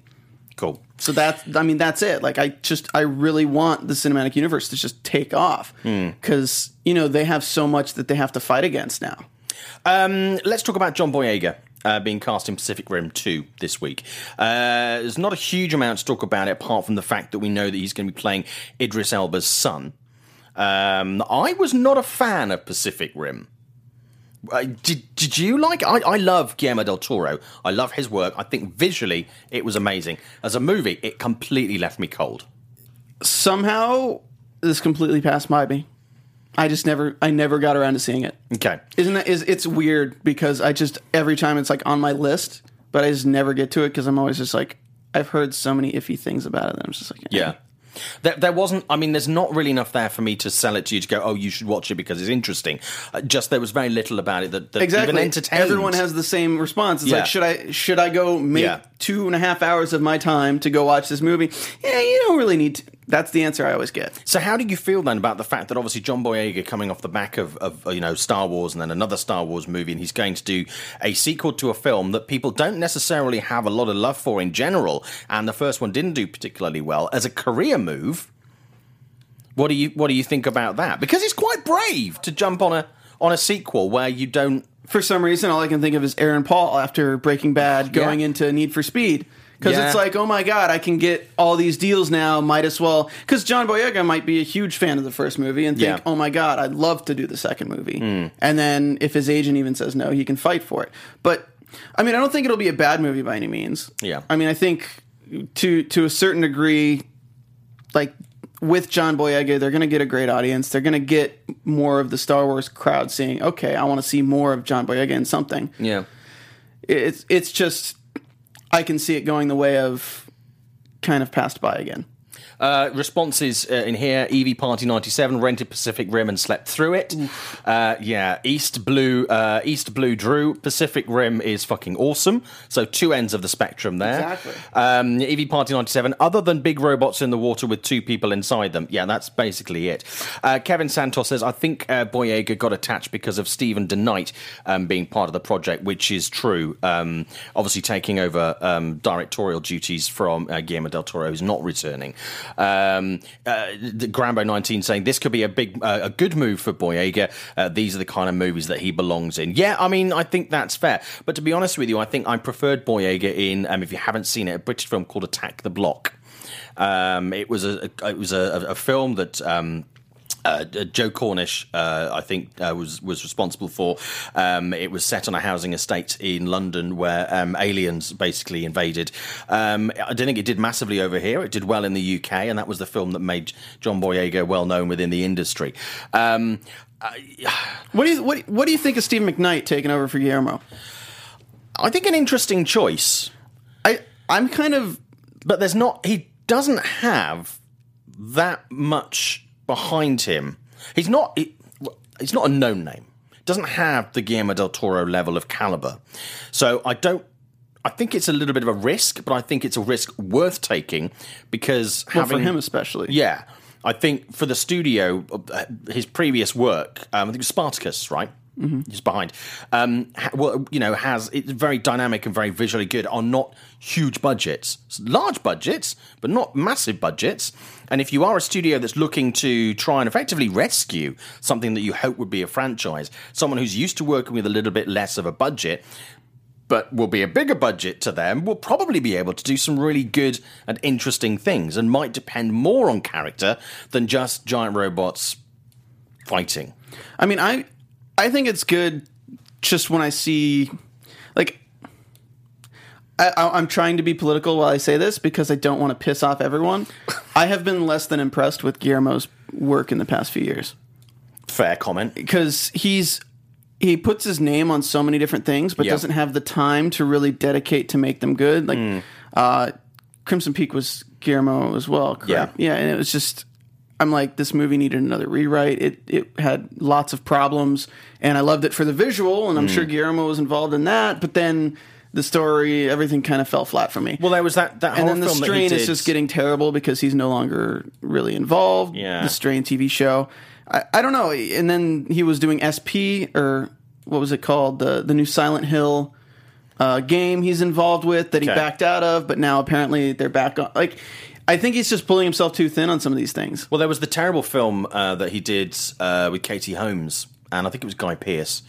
Cool. So that's I mean that's it. Like I just I really want the cinematic universe to just take off Hmm. because you know they have so much that they have to fight against now. Um, let's talk about John Boyega. Uh, being cast in Pacific Rim 2 this week. Uh, there's not a huge amount to talk about it apart from the fact that we know that he's going to be playing Idris Elba's son. Um, I was not a fan of Pacific Rim. Uh, did, did you like I, I love Guillermo del Toro. I love his work. I think visually it was amazing. As a movie, it completely left me cold. Somehow this completely passed by me. I just never I never got around to seeing it. Okay. Isn't that is it's weird because I just every time it's like on my list, but I just never get to it because I'm always just like I've heard so many iffy things about it that I'm just like eh. Yeah. There, there wasn't. I mean, there's not really enough there for me to sell it to you to go. Oh, you should watch it because it's interesting. Uh, just there was very little about it that, that exactly. even entertained. Everyone has the same response. It's Yeah. like, should I should I go make Yeah. two and a half hours of my time to go watch this movie? Yeah, you don't really need to. That's the answer I always get. So, how do you feel then about the fact that obviously John Boyega coming off the back of, of uh, you know Star Wars and then another Star Wars movie, and he's going to do a sequel to a film that people don't necessarily have a lot of love for in general, and the first one didn't do particularly well as a career move. What do you what do you think about that? Because it's quite brave to jump on a on a sequel where you don't. For some reason, all I can think of is Aaron Paul after Breaking Bad going Yeah. into Need for Speed. Because Yeah. it's like, oh my god, I can get all these deals now. Might as well. Because John Boyega might be a huge fan of the first movie and think, Yeah. Oh my god, I'd love to do the second movie. Hmm. And then if his agent even says no, he can fight for it. But I mean, I don't think it'll be a bad movie by any means. Yeah. I mean, I think to to a certain degree, like with John Boyega, they're going to get a great audience. They're going to get more of the Star Wars crowd seeing, okay, I want to see more of John Boyega in something. Yeah. It's it's just I can see it going the way of kind of passed by again. Uh, responses uh, in here: EV Party ninety seven rented Pacific Rim and slept through it. Uh, yeah, East Blue, uh, East Blue Drew. Pacific Rim is fucking awesome. So two ends of the spectrum there. Exactly. Um, EV Party ninety seven. Other than big robots in the water with two people inside them, yeah, that's basically it. Uh, Kevin Santos says, "I think uh, Boyega got attached because of Stephen DeKnight um, being part of the project, which is true. Um, obviously, taking over um, directorial duties from uh, Guillermo del Toro, who's not returning." Um, uh, Grambo nineteen saying this could be a big, uh, a good move for Boyega. Uh, these are the kind of movies that he belongs in. Yeah, I mean, I think that's fair. But to be honest with you, I think I preferred Boyega in. Um, if you haven't seen it, a British film called Attack the Block. Um, it was a, it was a, a film that. Um, uh, Joe Cornish, uh, I think, uh, was was responsible for. Um, it was set on a housing estate in London where um, aliens basically invaded. Um, I don't think it did massively over here. It did well in the UK, and that was the film that made John Boyega well known within the industry. Um, What do you what, what do you think of Steve McKnight taking over for Guillermo? I think an interesting choice, I I'm kind of but there's not. He doesn't have that much behind him. He's not. He, he's not a known name. Doesn't have the Guillermo del Toro level of caliber. So I don't. I think it's a little bit of a risk, but I think it's a risk worth taking because well, having for him especially. yeah, I think for the studio, uh, his previous work, um, I think it was Spartacus, right? Mm-hmm. Just behind, um, ha- well, you know, has it's very dynamic and very visually good Are not huge budgets, It's large budgets, but not massive budgets. And if you are a studio that's looking to try and effectively rescue something that you hope would be a franchise, someone who's used to working with a little bit less of a budget, but will be a bigger budget to them, will probably be able to do some really good and interesting things and might depend more on character than just giant robots fighting. I mean, I I think it's good just when I see like I, I'm trying to be political while I say this because I don't want to piss off everyone. I have been less than impressed with Guillermo's work in the past few years Fair comment. because he's he puts his name on so many different things, but Yeah. doesn't have the time to really dedicate to make them good. Like Hmm. uh, Crimson Peak was Guillermo as well, correct? Yeah. yeah, and it was just. I'm like, this movie needed another rewrite. It it had lots of problems, and I loved it for the visual, and I'm Hmm. sure Guillermo was involved in that. But then the story, everything kind of fell flat for me. Well, that was that that and then the film that he strain is just getting terrible because he's no longer really involved. Yeah. The strain TV show. I, I don't know. And then he was doing SP or what was it called? The the new Silent Hill uh, game he's involved with that he Okay. backed out of, but now apparently they're back on. Like, I think he's just pulling himself too thin on some of these things. Well, there was the terrible film uh, that he did uh, with Katie Holmes, and I think it was Guy Pearce.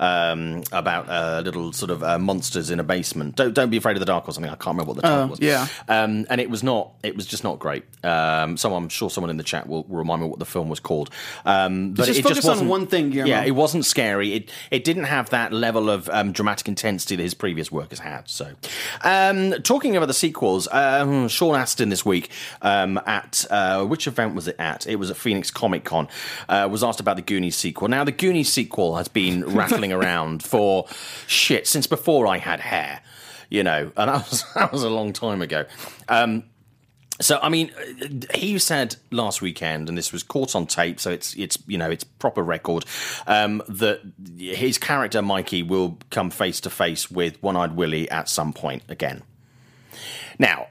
Um, about uh, little sort of uh, monsters in a basement. Don't don't be afraid of the dark or something. I can't remember what the title Oh, was. yeah. um, and it was not. It was just not great. Um, so I'm sure someone in the chat will, will remind me what the film was called. Um, but just it focus just on wasn't, one thing, Guillermo. Yeah, it wasn't scary. It it didn't have that level of um, dramatic intensity that his previous work has had. So, um, talking about the sequels, um, Sean Astin this week um, at uh, which event was it at? It was at Phoenix Comic Con. Uh, was asked about the Goonies sequel. Now, the Goonies sequel has been rattling around for shit since before I had hair. You know, and that was *laughs* that was a long time ago. Um, so I mean, he said last weekend, and this was caught on tape, so it's it's you know it's proper record um, that his character Mikey will come face to face with One Eyed Willie at some point again. Now,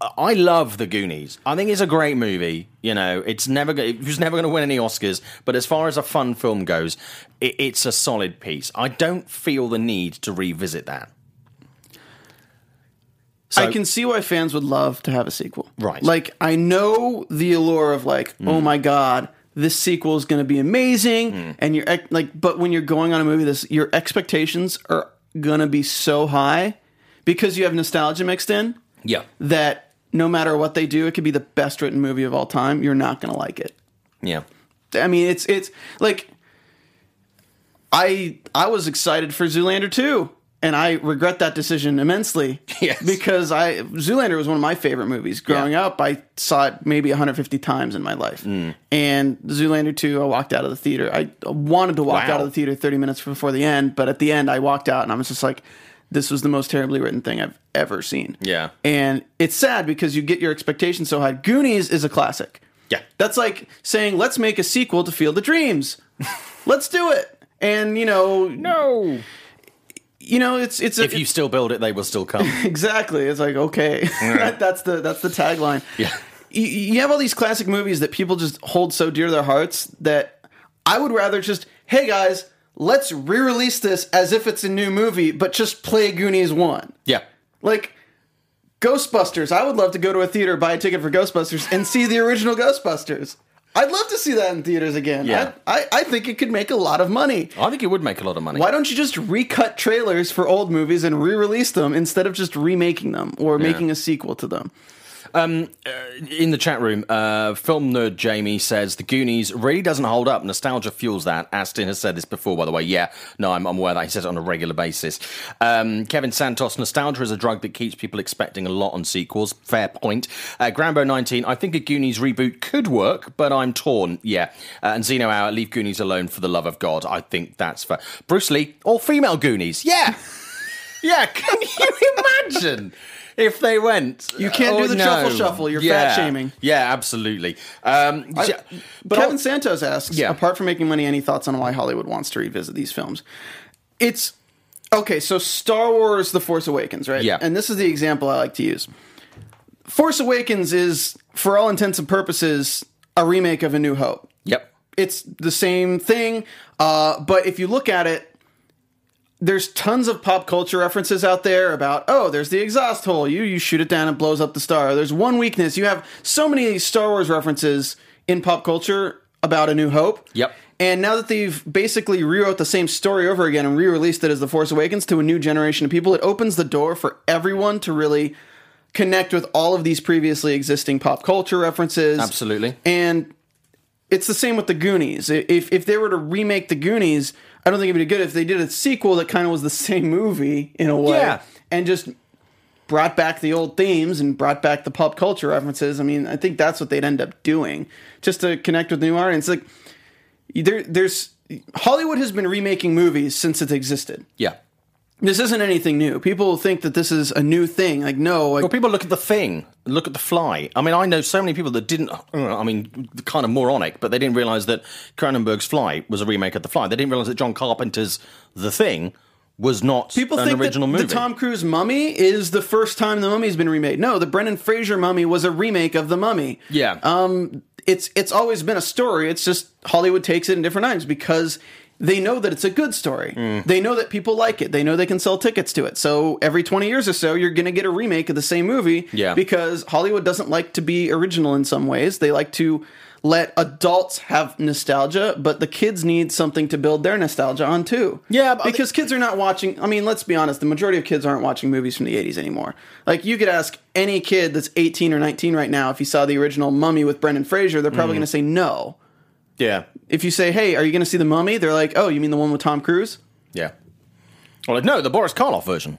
I love The Goonies. I think it's a great movie. You know, it's never go- it was never going to win any Oscars, but as far as a fun film goes, it, it's a solid piece. I don't feel the need to revisit that. So- I can see why fans would love to have a sequel. Right. Like I know the allure of like, Mm. oh my god, this sequel is going to be amazing, Mm. and you're like, but when you're going on a movie, this your expectations are going to be so high because you have nostalgia mixed in Yeah, that no matter what they do, it could be the best written movie of all time. You're not going to like it. yeah, I mean, it's it's like I I was excited for Zoolander 2 and I regret that decision immensely. *laughs* Yes. Because I Zoolander was one of my favorite movies growing Yeah. up. I saw it maybe 150 times in my life. Mm. And Zoolander 2 I walked out of the theater. I wanted to walk Wow. out of the theater 30 minutes before the end, but at the end I walked out and I was just like this was the most terribly written thing I've ever seen. Yeah. And it's sad because you get your expectations so high. Goonies is a classic. yeah. That's like saying, let's make a sequel to Field of Dreams. *laughs* let's do it. And you know, No, you know, it's it's a, if you still build it, they will still come. *laughs* exactly. It's like okay, *laughs* that's the that's the tagline. Yeah. You, you have all these classic movies that people just hold so dear to their hearts that I would rather just, hey guys, let's re-release this as if it's a new movie, but just play Goonies one. yeah, Like Ghostbusters. I would love to go to a theater, buy a ticket for Ghostbusters, and see the original Ghostbusters. I'd love to see that in theaters again. Yeah. I, I, I think it could make a lot of money. I think it would make a lot of money. Why don't you just recut trailers for old movies and re-release them instead of just remaking them or making a sequel to them? In the chat room, uh, film nerd Jamie says the Goonies really doesn't hold up. Nostalgia fuels that. Astin has said this before, by the way. Yeah, no, I'm, I'm aware that he says it on a regular basis. Um, Kevin Santos, nostalgia is a drug that keeps people expecting a lot on sequels. Fair point. Uh, Grambo 19, I think a Goonies reboot could work, but I'm torn. Yeah. Uh, and Zeno Hour, leave Goonies alone for the love of God. I think that's for Bruce Lee, all female Goonies. Yeah. *laughs* yeah, can you imagine? If they went, You can't do Oh, the no. shuffle shuffle. You're Yeah. fat shaming. Yeah, absolutely. Um, yeah, but Kevin I'll- Santos asks, Yeah. apart from making money, any thoughts on why Hollywood wants to revisit these films? It's okay. So Star Wars: The Force Awakens, right? Yeah. And this is the example I like to use. Force Awakens is, for all intents and purposes, a remake of A New Hope. Yep. It's the same thing, uh, but if you look at it, there's tons of pop culture references out there about oh there's the exhaust hole you you shoot it down and it blows up the star there's one weakness you have so many star wars references in pop culture about a new hope Yep. and now that they've basically rewrote the same story over again and re-released it as the force awakens to a new generation of people it opens the door for everyone to really connect with all of these previously existing pop culture references Absolutely. and it's the same with the Goonies. If if they were to remake the Goonies, I don't think it'd be good if they did a sequel that kind of was the same movie in a way, Yeah. and just brought back the old themes and brought back the pop culture references. I mean, I think that's what they'd end up doing, just to connect with new audience. Like there, there's Hollywood has been remaking movies since it existed. Yeah. This isn't anything new. People think that this is a new thing. Like no, like, Well, people look at the thing, look at the fly. I mean, I know so many people that didn't. I mean, kind of moronic, but they didn't realize that Cronenberg's Fly was a remake of The Fly. They didn't realize that John Carpenter's The Thing was not People an think original that movie. the Tom Cruise Mummy is the first time the Mummy's been remade. No, the Brendan Fraser Mummy was a remake of the Mummy. yeah. Um, it's it's always been a story. It's just Hollywood takes it in different times because they know that it's a good story. Mm. They know that people like it. They know they can sell tickets to it. So every twenty years or so, you're going to get a remake of the same movie. Yeah. Because Hollywood doesn't like to be original in some ways. They like to let adults have nostalgia, but the kids need something to build their nostalgia on too. Yeah, but- because kids are not watching. I mean, let's be honest. The majority of kids aren't watching movies from the '80s anymore. Like you could ask any kid that's 18 or 19 right now if he saw the original Mummy with Brendan Fraser, they're Mm. probably going to say no. yeah. If you say, "Hey, are you going to see the Mummy?" They're like, "Oh, you mean the one with Tom Cruise?" Yeah. Well, like, no, the Boris Karloff version.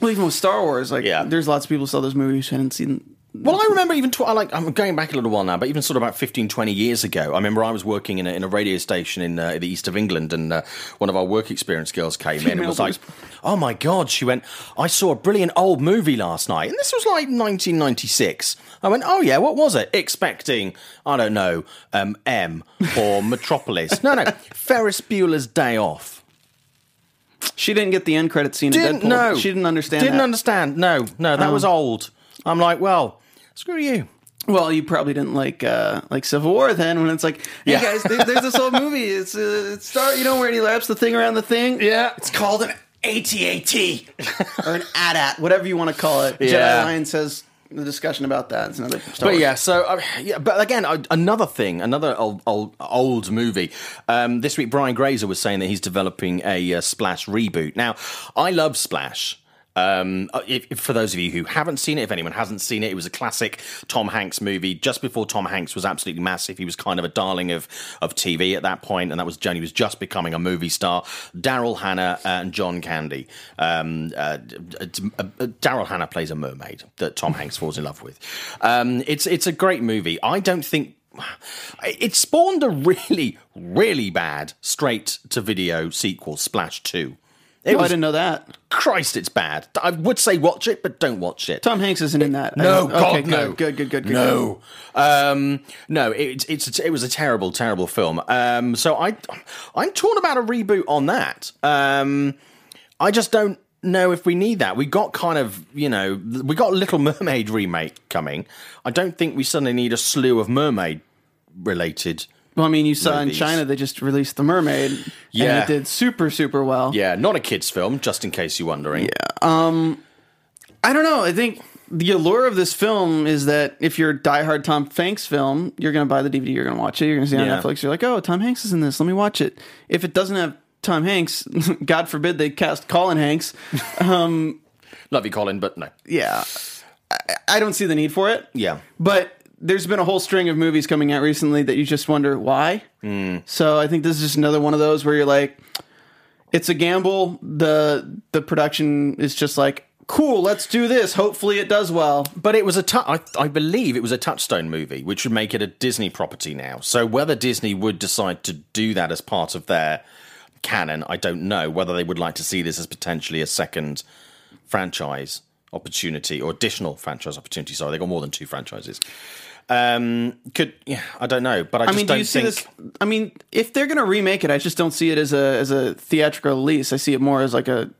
Well, even with Star Wars, like, Yeah. there's lots of people who saw those movies who hadn't seen. Well, I remember even, tw- I like, I'm going back a little while now, but even sort of about 15, 20 years ago, I remember I was working in a, in a radio station in uh, the east of England, and uh, one of our work experience girls came in and was like, oh my God, she went, I saw a brilliant old movie last night, and this was like 1996. I went, oh yeah, what was it? Expecting, I don't know, um, M or Metropolis. No, no, *laughs* Ferris Bueller's Day Off. She didn't get the end credit scene. Didn't Deadpool. know. She didn't understand. Didn't that. understand. No, no, that Um, was old. I'm like, well, Screw you. Well, you probably didn't like uh, like Civil War then, when it's like, hey Yeah. guys, there, there's this old movie. It's uh, it's start, you know, where he laps the thing around the thing. Yeah. it's called an ATAT or an AT-AT, whatever you want to call it. Yeah. Jedi Alliance has the discussion about that. It's another. Star But yeah, so uh, yeah, but again, uh, another thing, another old old, old movie. Um, this week, Brian Grazer was saying that he's developing a uh, Splash reboot. Now, I love Splash. Um, if, if- for those of you who haven't seen it, if anyone hasn't seen it, it was a classic Tom Hanks movie. Just before Tom Hanks was absolutely massive, he was kind of a darling of of TV at that point, and that was Johnny was just becoming a movie star. Daryl Hannah and John Candy. Um, uh, uh, uh, Daryl Hannah plays a mermaid that Tom Hanks falls in love with. Um, it's it's a great movie. I don't think it spawned a really really bad straight to video sequel, Splash Two. It Oh, I didn't know that. Christ, it's bad. I would say watch it, but don't watch it. Tom Hanks isn't in that. No, I- God, okay, no. Good, good, good, good. good. No, um, no, it, it's it was a terrible, terrible film. Um, so I, I'm torn about a reboot on that. Um, I just don't know if we need that. We got kind of, you know, we got a Little Mermaid remake coming. I don't think we suddenly need a slew of mermaid related. Well, I mean, you saw Movies. in China they just released The Mermaid. Yeah. and it did super, super well. Yeah, not a kids film, just in case you're wondering. Yeah. Um, I don't know. I think the allure of this film is that if you're a diehard Tom Hanks film, you're going to buy the DVD, you're going to watch it, you're going to see it on Yeah. Netflix. You're like, oh, Tom Hanks is in this. Let me watch it. If it doesn't have Tom Hanks, *laughs* God forbid they cast Colin Hanks. *laughs* Um, Love you, Colin, but no. Yeah, I, I don't see the need for it. Yeah. But there's been a whole string of movies coming out recently that you just wonder why. Hmm. So I think this is just another one of those where you're like, it's a gamble. the The production is just like, cool, let's do this. Hopefully, it does well. But it was a, tu- I, I believe it was a Touchstone movie, which would make it a Disney property now. So whether Disney would decide to do that as part of their canon, I don't know. Whether they would like to see this as potentially a second franchise opportunity or additional franchise opportunity. Sorry, they got more than two franchises. Um, could yeah, I don't know, but I, I just mean, do don't you see think. this? I mean, if they're gonna remake it, I just don't see it as a as a theatrical release. I see it more as like a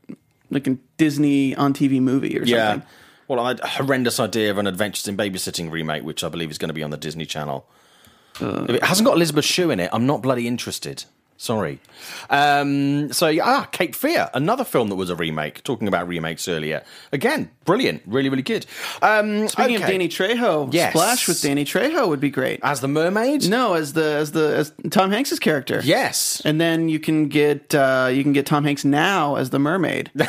like a Disney on TV movie or Yeah. something. Well, I had a horrendous idea of an Adventures in Babysitting remake, which I believe is going to be on the Disney Channel. Uh. if it hasn't got Elizabeth Shue in it, I'm not bloody interested. Sorry. Um, so, yeah, ah, Cape Fear, another film that was a remake, talking about remakes earlier. Again, brilliant. Really, really good. Um, Speaking of. Danny Trejo, Yes. Splash with Danny Trejo would be great. As the mermaid? no, as the as the as Tom Hanks's character. Yes. and then you can get uh, you can get Tom Hanks now as the mermaid. *laughs*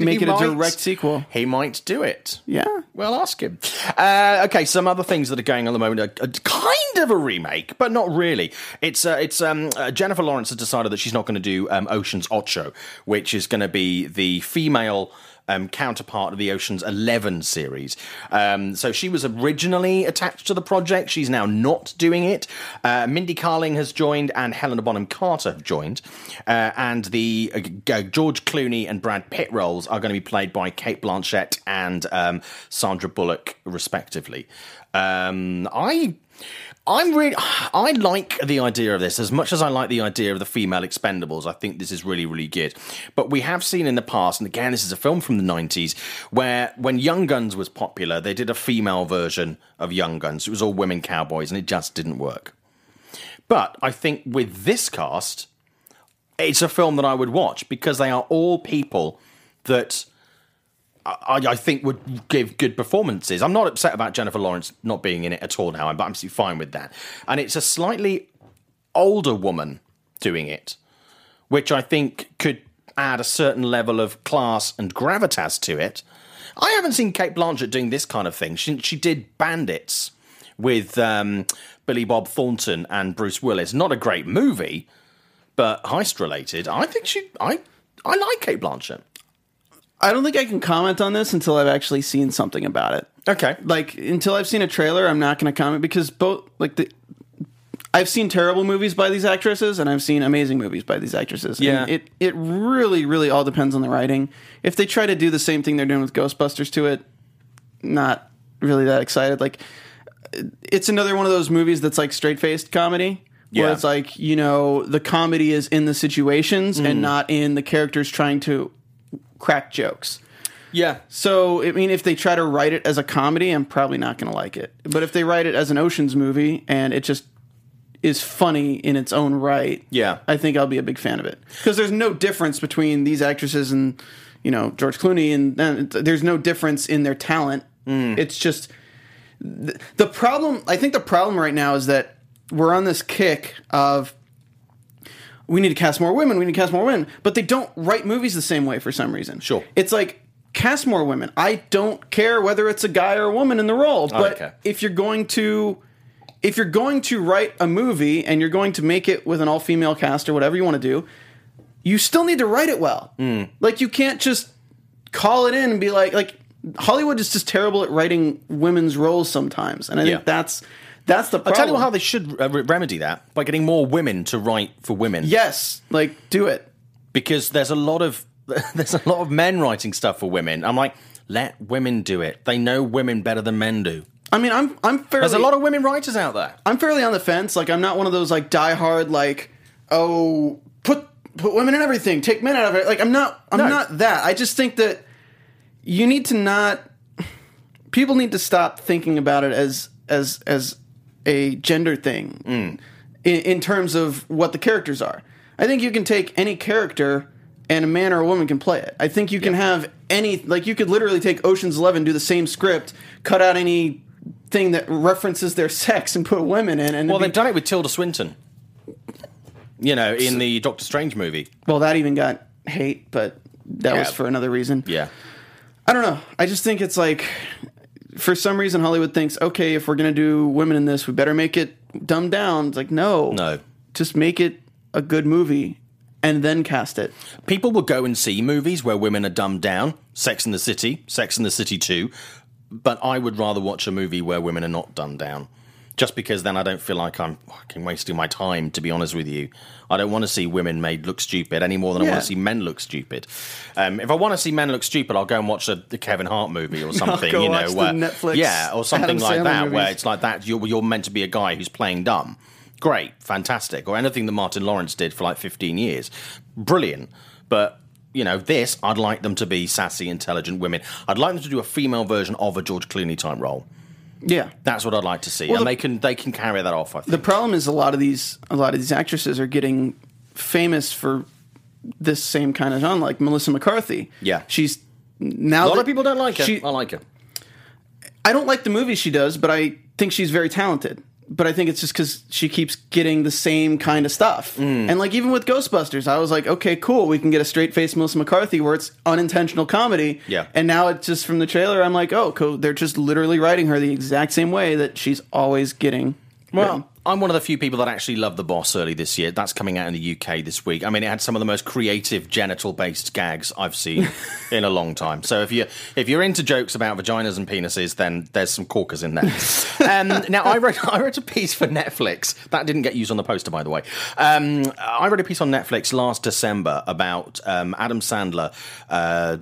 Make it a might. direct sequel. He might do it. Yeah. Well, ask him. Uh, okay, some other things that are going on at the moment are, are kind of a remake, but not really. It's uh, it's um, uh, Jennifer Lawrence has decided that she's not going to do um, Ocean's Ocho, which is going to be the female. Um, counterpart of the Ocean's Eleven series. Um, so she was originally attached to the project. She's now not doing it. Uh, Mindy Kaling has joined, and Helena Bonham Carter have joined. Uh, and the uh, George Clooney and Brad Pitt roles are going to be played by Cate Blanchett and um, Sandra Bullock, respectively. Um, I. I'm really, I like the idea of this as much as I like the idea of the female Expendables. I think this is really, really good. But we have seen in the past, and again, this is a film from the '90s, where when Young Guns was popular, they did a female version of Young Guns. It was all women cowboys, and it just didn't work. But I think with this cast, it's a film that I would watch because they are all people that I, I think would give good performances. I'm not upset about Jennifer Lawrence not being in it at all now. I'm absolutely fine with that. And it's a slightly older woman doing it, which I think could add a certain level of class and gravitas to it. I haven't seen Cate Blanchett doing this kind of thing. She, she did Bandits with um, Billy Bob Thornton and Bruce Willis. Not a great movie, but heist related. I think she. I I like Cate Blanchett. I don't think I can comment on this until I've actually seen something about it. Okay. Like until I've seen a trailer, I'm not going to comment because both like the I've seen terrible movies by these actresses and I've seen amazing movies by these actresses. And Yeah. it it really really all depends on the writing. If they try to do the same thing they're doing with Ghostbusters to it, not really that excited. Like it's another one of those movies that's like straight faced comedy. Where Yeah. it's like, you know, the comedy is in the situations Mm. and not in the characters trying to crack jokes. Yeah. So I mean, if they try to write it as a comedy, I'm probably not going to like it. But if they write it as an Ocean's movie and it just is funny in its own right, Yeah. I think I'll be a big fan of it because there's no difference between these actresses and you know George Clooney, and, and there's no difference in their talent. Mm. It's just the, the problem. I think the problem right now is that we're on this kick of we need to cast more women, we need to cast more women, but they don't write movies the same way for some reason. Sure. It's like cast more women. I don't care whether it's a guy or a woman in the role, but okay. if you're going to if you're going to write a movie and you're going to make it with an all-female cast or whatever you want to do, you still need to write it well. Hmm. Like you can't just call it in and be like like Hollywood is just terrible at writing women's roles sometimes, and I Yeah. think that's that's the problem. I'll tell you how they should uh, re- remedy that by getting more women to write for women. yes, like do it. because there's a lot of *laughs* there's a lot of men writing stuff for women. I'm like, let women do it. They know women better than men do. I mean, I'm I'm fairly There's a lot of women writers out there. I'm fairly on the fence. Like I'm not one of those like diehard like oh put put women in everything, take men out of it. Like I'm not I'm No. not that. I just think that you need to not people need to stop thinking about it as as as a gender thing mm. in, in terms of what the characters are. I think you can take any character and a man or a woman can play it. I think you can have any like you could literally take Ocean's 11 do the same script, cut out any thing that references their sex and put women in and Well, it'd be- they've done it with Tilda Swinton. You know, in the Doctor Strange movie. well that even got hate, but that was for another reason. Yeah. I don't know. I just think it's like, for some reason, Hollywood thinks, okay, if we're gonna do women in this, we better make it dumbed down. It's like, no, No. just make it a good movie and then cast it. People will go and see movies where women are dumbed down. Sex in the City, Sex in the City 2. But I would rather watch a movie where women are not dumbed down. Just because then I don't feel like I'm fucking wasting my time, to be honest with you. I don't want to see women made look stupid any more than I want to see men look stupid. Um, if I want to see men look stupid, I'll go and watch a, the Kevin Hart movie or *laughs* something. go you know, where, Netflix yeah, or something Adam like Sandler that, where it's like that. You're, you're meant to be a guy who's playing dumb. Great, fantastic. Or anything that Martin Lawrence did for like 15 years. Brilliant. But, you know, this, I'd like them to be sassy, intelligent women. I'd like them to do a female version of a George Clooney type role. Yeah. That's what I'd like to see. Well, and the- they can they can carry that off, I think. The problem is a lot of these a lot of these actresses are getting famous for this same kind of genre, like Melissa McCarthy. Yeah. she's now a lot of people don't like her. she- I like her. I don't like the movies she does, but I think she's very talented. But I think it's just because she keeps getting the same kind of stuff. Mm. And like even with Ghostbusters, I was like, okay, cool, we can get a straight face Melissa McCarthy where it's unintentional comedy. Yeah. And now it's just from the trailer, I'm like, oh, cool. They're just literally writing her the exact same way that she's always getting. Well, written. I'm one of the few people that actually love The Boss early this year. That's coming out in the UK this week. I mean, it had some of the most creative genital-based gags I've seen *laughs* in a long time. So if you if you're into jokes about vaginas and penises, then there's some corkers in there. *laughs* um, now, I wrote I wrote a piece for Netflix that didn't get used on the poster, by the way. Um, I wrote a piece on Netflix last December about um, Adam Sandler, uh,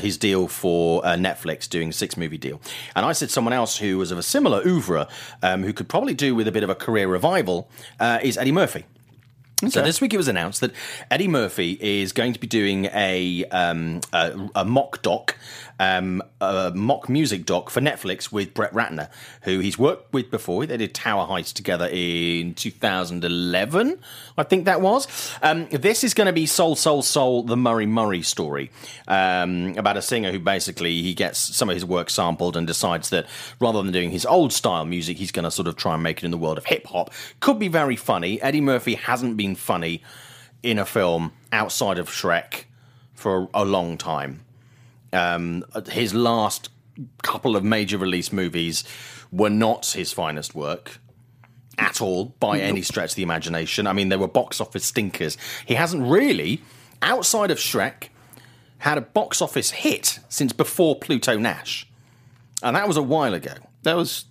his deal for uh, Netflix doing a six-movie deal, and I said someone else who was of a similar oeuvre, um, who could probably do with a bit of a career revival, uh, is Eddie Murphy. So this week it was announced that Eddie Murphy is going to be doing a um, a, a mock doc, um, a mock music doc for Netflix with Brett Ratner, who he's worked with before. They did Tower Heist together in 2011, I think that was. Um, this is going to be Soul, Soul, Soul, the Murray Murray story um, about a singer who basically he gets some of his work sampled and decides that rather than doing his old style music, he's going to sort of try and make it in the world of hip hop. Could be very funny. Eddie Murphy hasn't been funny in a film outside of Shrek for a, a long time. Um, his last couple of major release movies were not his finest work at all by any stretch of the imagination. I mean, they were box office stinkers. He hasn't really, outside of Shrek, had a box office hit since before Pluto Nash. And that was a while ago. That was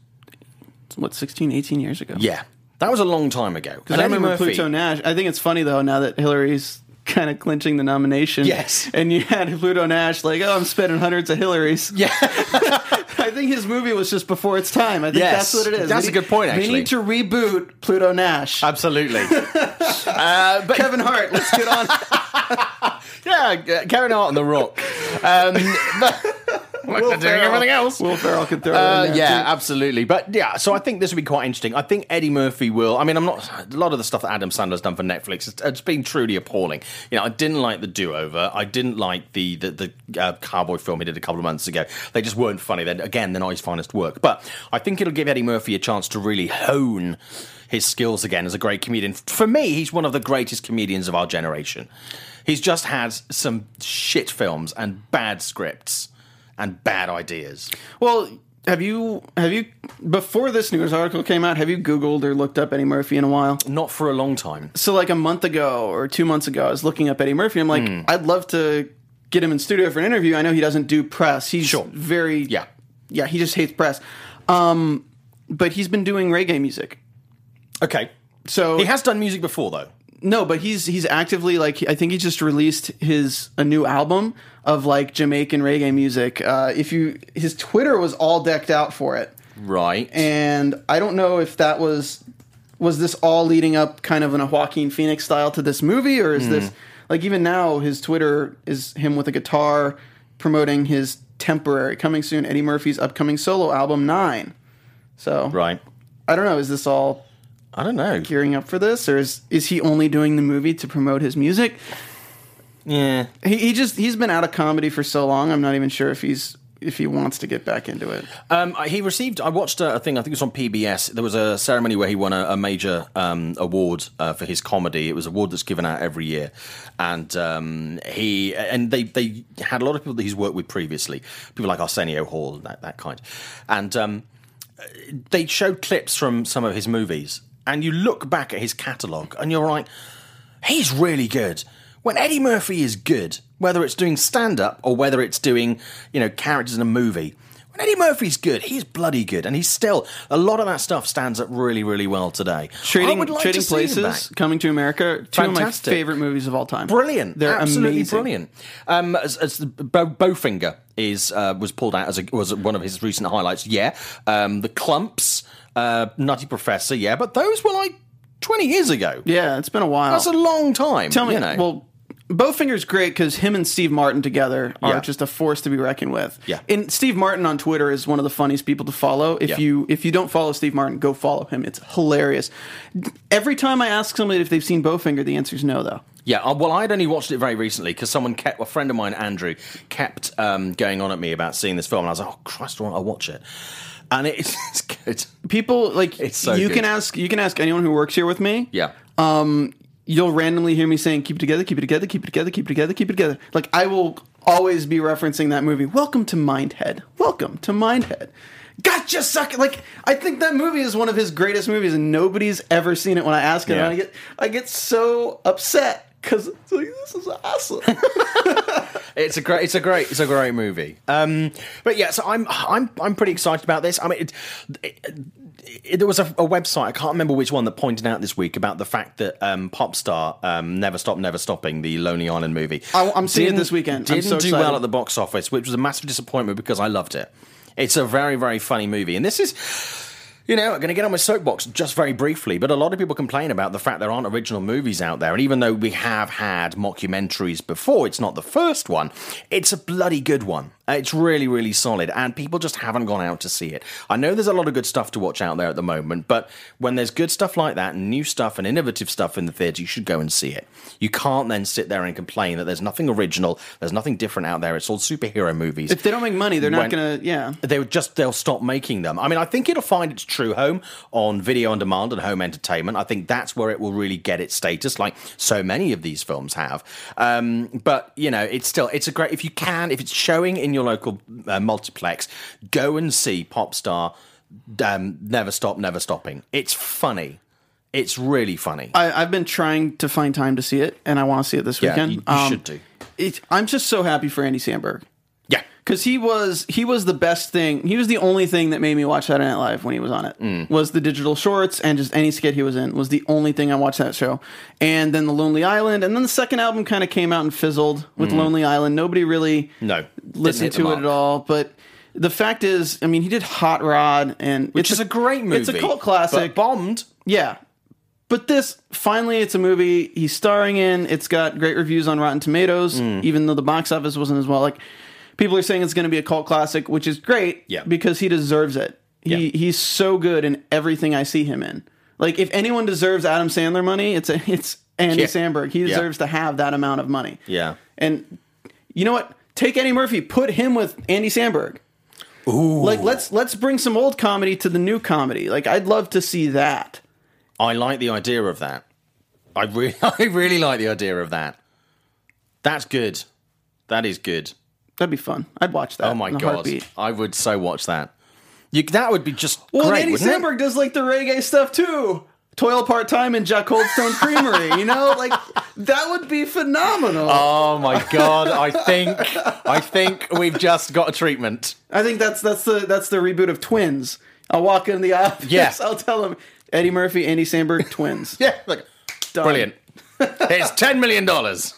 what 16, 18 years ago. Yeah. That was a long time ago. Because I remember Pluto Nash. I think it's funny though now that Hillary's kind of clinching the nomination. Yes. and you had Pluto Nash like, oh, I'm spending hundreds of Hillarys. Yeah. *laughs* I think his movie was just before its time. I think Yes. that's what it is. That's They a good point, They actually. need to reboot Pluto Nash. Absolutely. *laughs* uh, but Kevin Hart, let's get on. *laughs* yeah, Kevin Hart and The Rock. Um, but, *laughs* They're doing everything else. Will Ferrell can throw it Uh, in yeah, too. absolutely. But yeah, so I think this will be quite interesting. I think Eddie Murphy will. I mean, I'm not. A lot of the stuff that Adam Sandler's done for Netflix, it's, it's been truly appalling. You know, I didn't like the Do Over. I didn't like the the, the uh, cowboy film he did a couple of months ago. They just weren't funny. Then again, they're not his finest work. But I think it'll give Eddie Murphy a chance to really hone his skills again as a great comedian. For me, he's one of the greatest comedians of our generation. He's just had some shit films and bad scripts and bad ideas. Well, have you have you before this news article came out? Have you Googled or looked up Eddie Murphy in a while? Not for a long time. So, like a month ago or two months ago, I was looking up Eddie Murphy. I'm like, Hmm. I'd love to get him in studio for an interview. I know he doesn't do press. He's Sure. very Yeah. yeah. He just hates press. Um, but he's been doing reggae music. Okay. So He has done music before, though. No, but he's he's actively like I think he just released his a new album of like Jamaican reggae music. Uh, if you his Twitter was all decked out for it, Right. and I don't know if that was was this all leading up kind of in a Joaquin Phoenix style to this movie, or is Hmm. this like even now his Twitter is him with a guitar promoting his temporary coming soon Eddie Murphy's upcoming solo album Nine. So right. I don't know. Is this all I don't know. gearing up for this, or is is he only doing the movie to promote his music? Yeah. He, he just he's been out of comedy for so long. I'm not even sure if he's if he wants to get back into it. Um, he received. I watched a, thing. I think it was on PBS. There was a ceremony where he won a, a major um, award uh, for his comedy. It was an award that's given out every year, and um, he and they they had a lot of people that he's worked with previously, people like Arsenio Hall, that that kind, and um, they showed clips from some of his movies, and you look back at his catalogue, and you're like, he's really good. When Eddie Murphy is good, whether it's doing stand up or whether it's doing, you know, characters in a movie, Eddie Murphy's good, he's bloody good. And he's still, a lot of that stuff stands up really, really well today. Trading like Trading Places. Coming to America, two of my favorite movies of all time. Brilliant, They're absolutely amazing. brilliant. Um, as, as Bow, Bowfinger is uh, was pulled out as a, was one of his recent highlights. Yeah, um, the Klumps, uh, Nutty Professor. Yeah, but those were like twenty years ago. Yeah, it's been a while. That's a long time. Tell me, you know. well, Bowfinger's great because him and Steve Martin together are Yeah. just a force to be reckoned with. Yeah. and Steve Martin on Twitter is one of the funniest people to follow. If Yeah. you if you don't follow Steve Martin, go follow him. It's hilarious. Every time I ask somebody if they've seen Bowfinger, the answer is no, though. Yeah, uh, well, I'd only watched it very recently because someone kept, a friend of mine, Andrew, kept um, going on at me about seeing this film, and I was like, oh, Christ, why don't I watch it? And it's, *laughs* it's good. People like It's so you good. can ask you can ask anyone who works here with me. Yeah. You'll randomly hear me saying keep it together keep it together keep it together keep it together keep it together like i will always be referencing that movie welcome to mindhead welcome to mindhead gotcha sucker like i think that movie is one of his greatest movies and nobody's ever seen it when i ask it Yeah. and i get i get so upset because it's like this is awesome *laughs* It's a great, it's a great, it's a great movie. Um, but yeah, so I'm, I'm, I'm pretty excited about this. I mean, it, it, it- there was a, a website I can't remember which one that pointed out this week about the fact that um, Popstar, um, Never Stop, Never Stopping, the Lonely Island movie, I- I'm seeing it this weekend. Didn't so do excited. well at the box office, which was a massive disappointment because I loved it. It's a very, very funny movie, and this is. You know, I'm going to get on my soapbox just very briefly, but a lot of people complain about the fact there aren't original movies out there. And even though we have had mockumentaries before, it's not the first one, it's a bloody good one. Uh, It's really, really solid, and people just haven't gone out to see it. I know there's a lot of good stuff to watch out there at the moment, but when there's good stuff like that, and new stuff and innovative stuff in the theatre, you should go and see it. You can't then sit there and complain that there's nothing original, there's nothing different out there. It's all superhero movies if they don't make money they're not gonna yeah they would just they'll stop making them. I mean, I think it'll find its true home on video on demand and home entertainment. I think that's where it will really get its status, like so many of these films have. Um, but you know, it's still it's a great if you can if it's showing in your local uh, multiplex, go and see Popstar. Um, never stop, never stopping. It's funny. It's really funny. I, I've been trying to find time to see it, and I want to see it this Yeah, weekend. you- you should do. It, I'm just so happy for Andy Samberg yeah, because he was he was the best thing. He was the only thing that made me watch Saturday Night Live when he was on it. Mm. Was the digital shorts and just any skit he was in was the only thing I watched that show. And then the Lonely Island, and then the second album kind of came out and fizzled with Lonely Island. Nobody really Mm. No, listened to it at all, but. The fact is, I mean, he did Hot Rod, and which it's is a great movie. It's a cult classic. but bombed. Yeah. But this, finally, it's a movie he's starring in. It's got great reviews on Rotten Tomatoes, Mm. even though the box office wasn't as well. Like, People are saying it's going to be a cult classic, which is great. Yeah. because he deserves it. He Yeah. he's so good in everything I see him in. Like if anyone deserves Adam Sandler money, it's a, *laughs* it's Andy Yeah. Samberg. He Yeah. deserves to have that amount of money. Yeah. And you know what? Take Eddie Murphy, put him with Andy Samberg. Ooh. Like let's let's bring some old comedy to the new comedy. Like I'd love to see that. I like the idea of that. I really, *laughs* I really like the idea of that. That's good. That is good. That'd be fun. I'd watch that. Oh my god, heartbeat. I would so watch that. You, that would be just Well, great, Andy wouldn't it? Samberg does like the reggae stuff too. Toil part time in Jack Coldstone Creamery. You know, *laughs* like that would be phenomenal. Oh my god! I think I think we've just got a treatment. I think that's that's the that's the reboot of Twins. I'll walk in the office. Yeah. *laughs* I'll tell them Eddie Murphy, Andy Samberg, Twins. *laughs* Yeah, like Done. brilliant. Here's ten million dollars,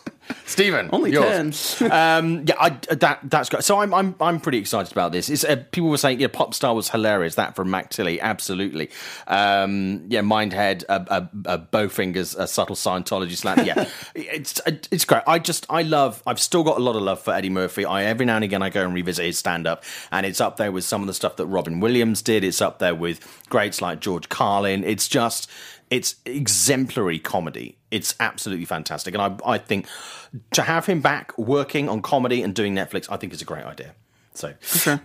Stephen. Only yours. ten. *laughs* Um, yeah, I, that that's great. So I'm I'm I'm pretty excited about this. It's, uh, people were saying, yeah, pop star was hilarious. That from Mac Tilly, absolutely. Um, yeah, Mindhead, uh, uh, uh, Bowfingers, a subtle Scientology slap. Yeah, *laughs* it's it's great. I just I love. I've still got a lot of love for Eddie Murphy. I every now and again I go and revisit his stand up, and it's up there with some of the stuff that Robin Williams did. It's up there with greats like George Carlin. It's just it's exemplary comedy. It's absolutely fantastic, and I I think to have him back working on comedy and doing Netflix, I think is a great idea. So,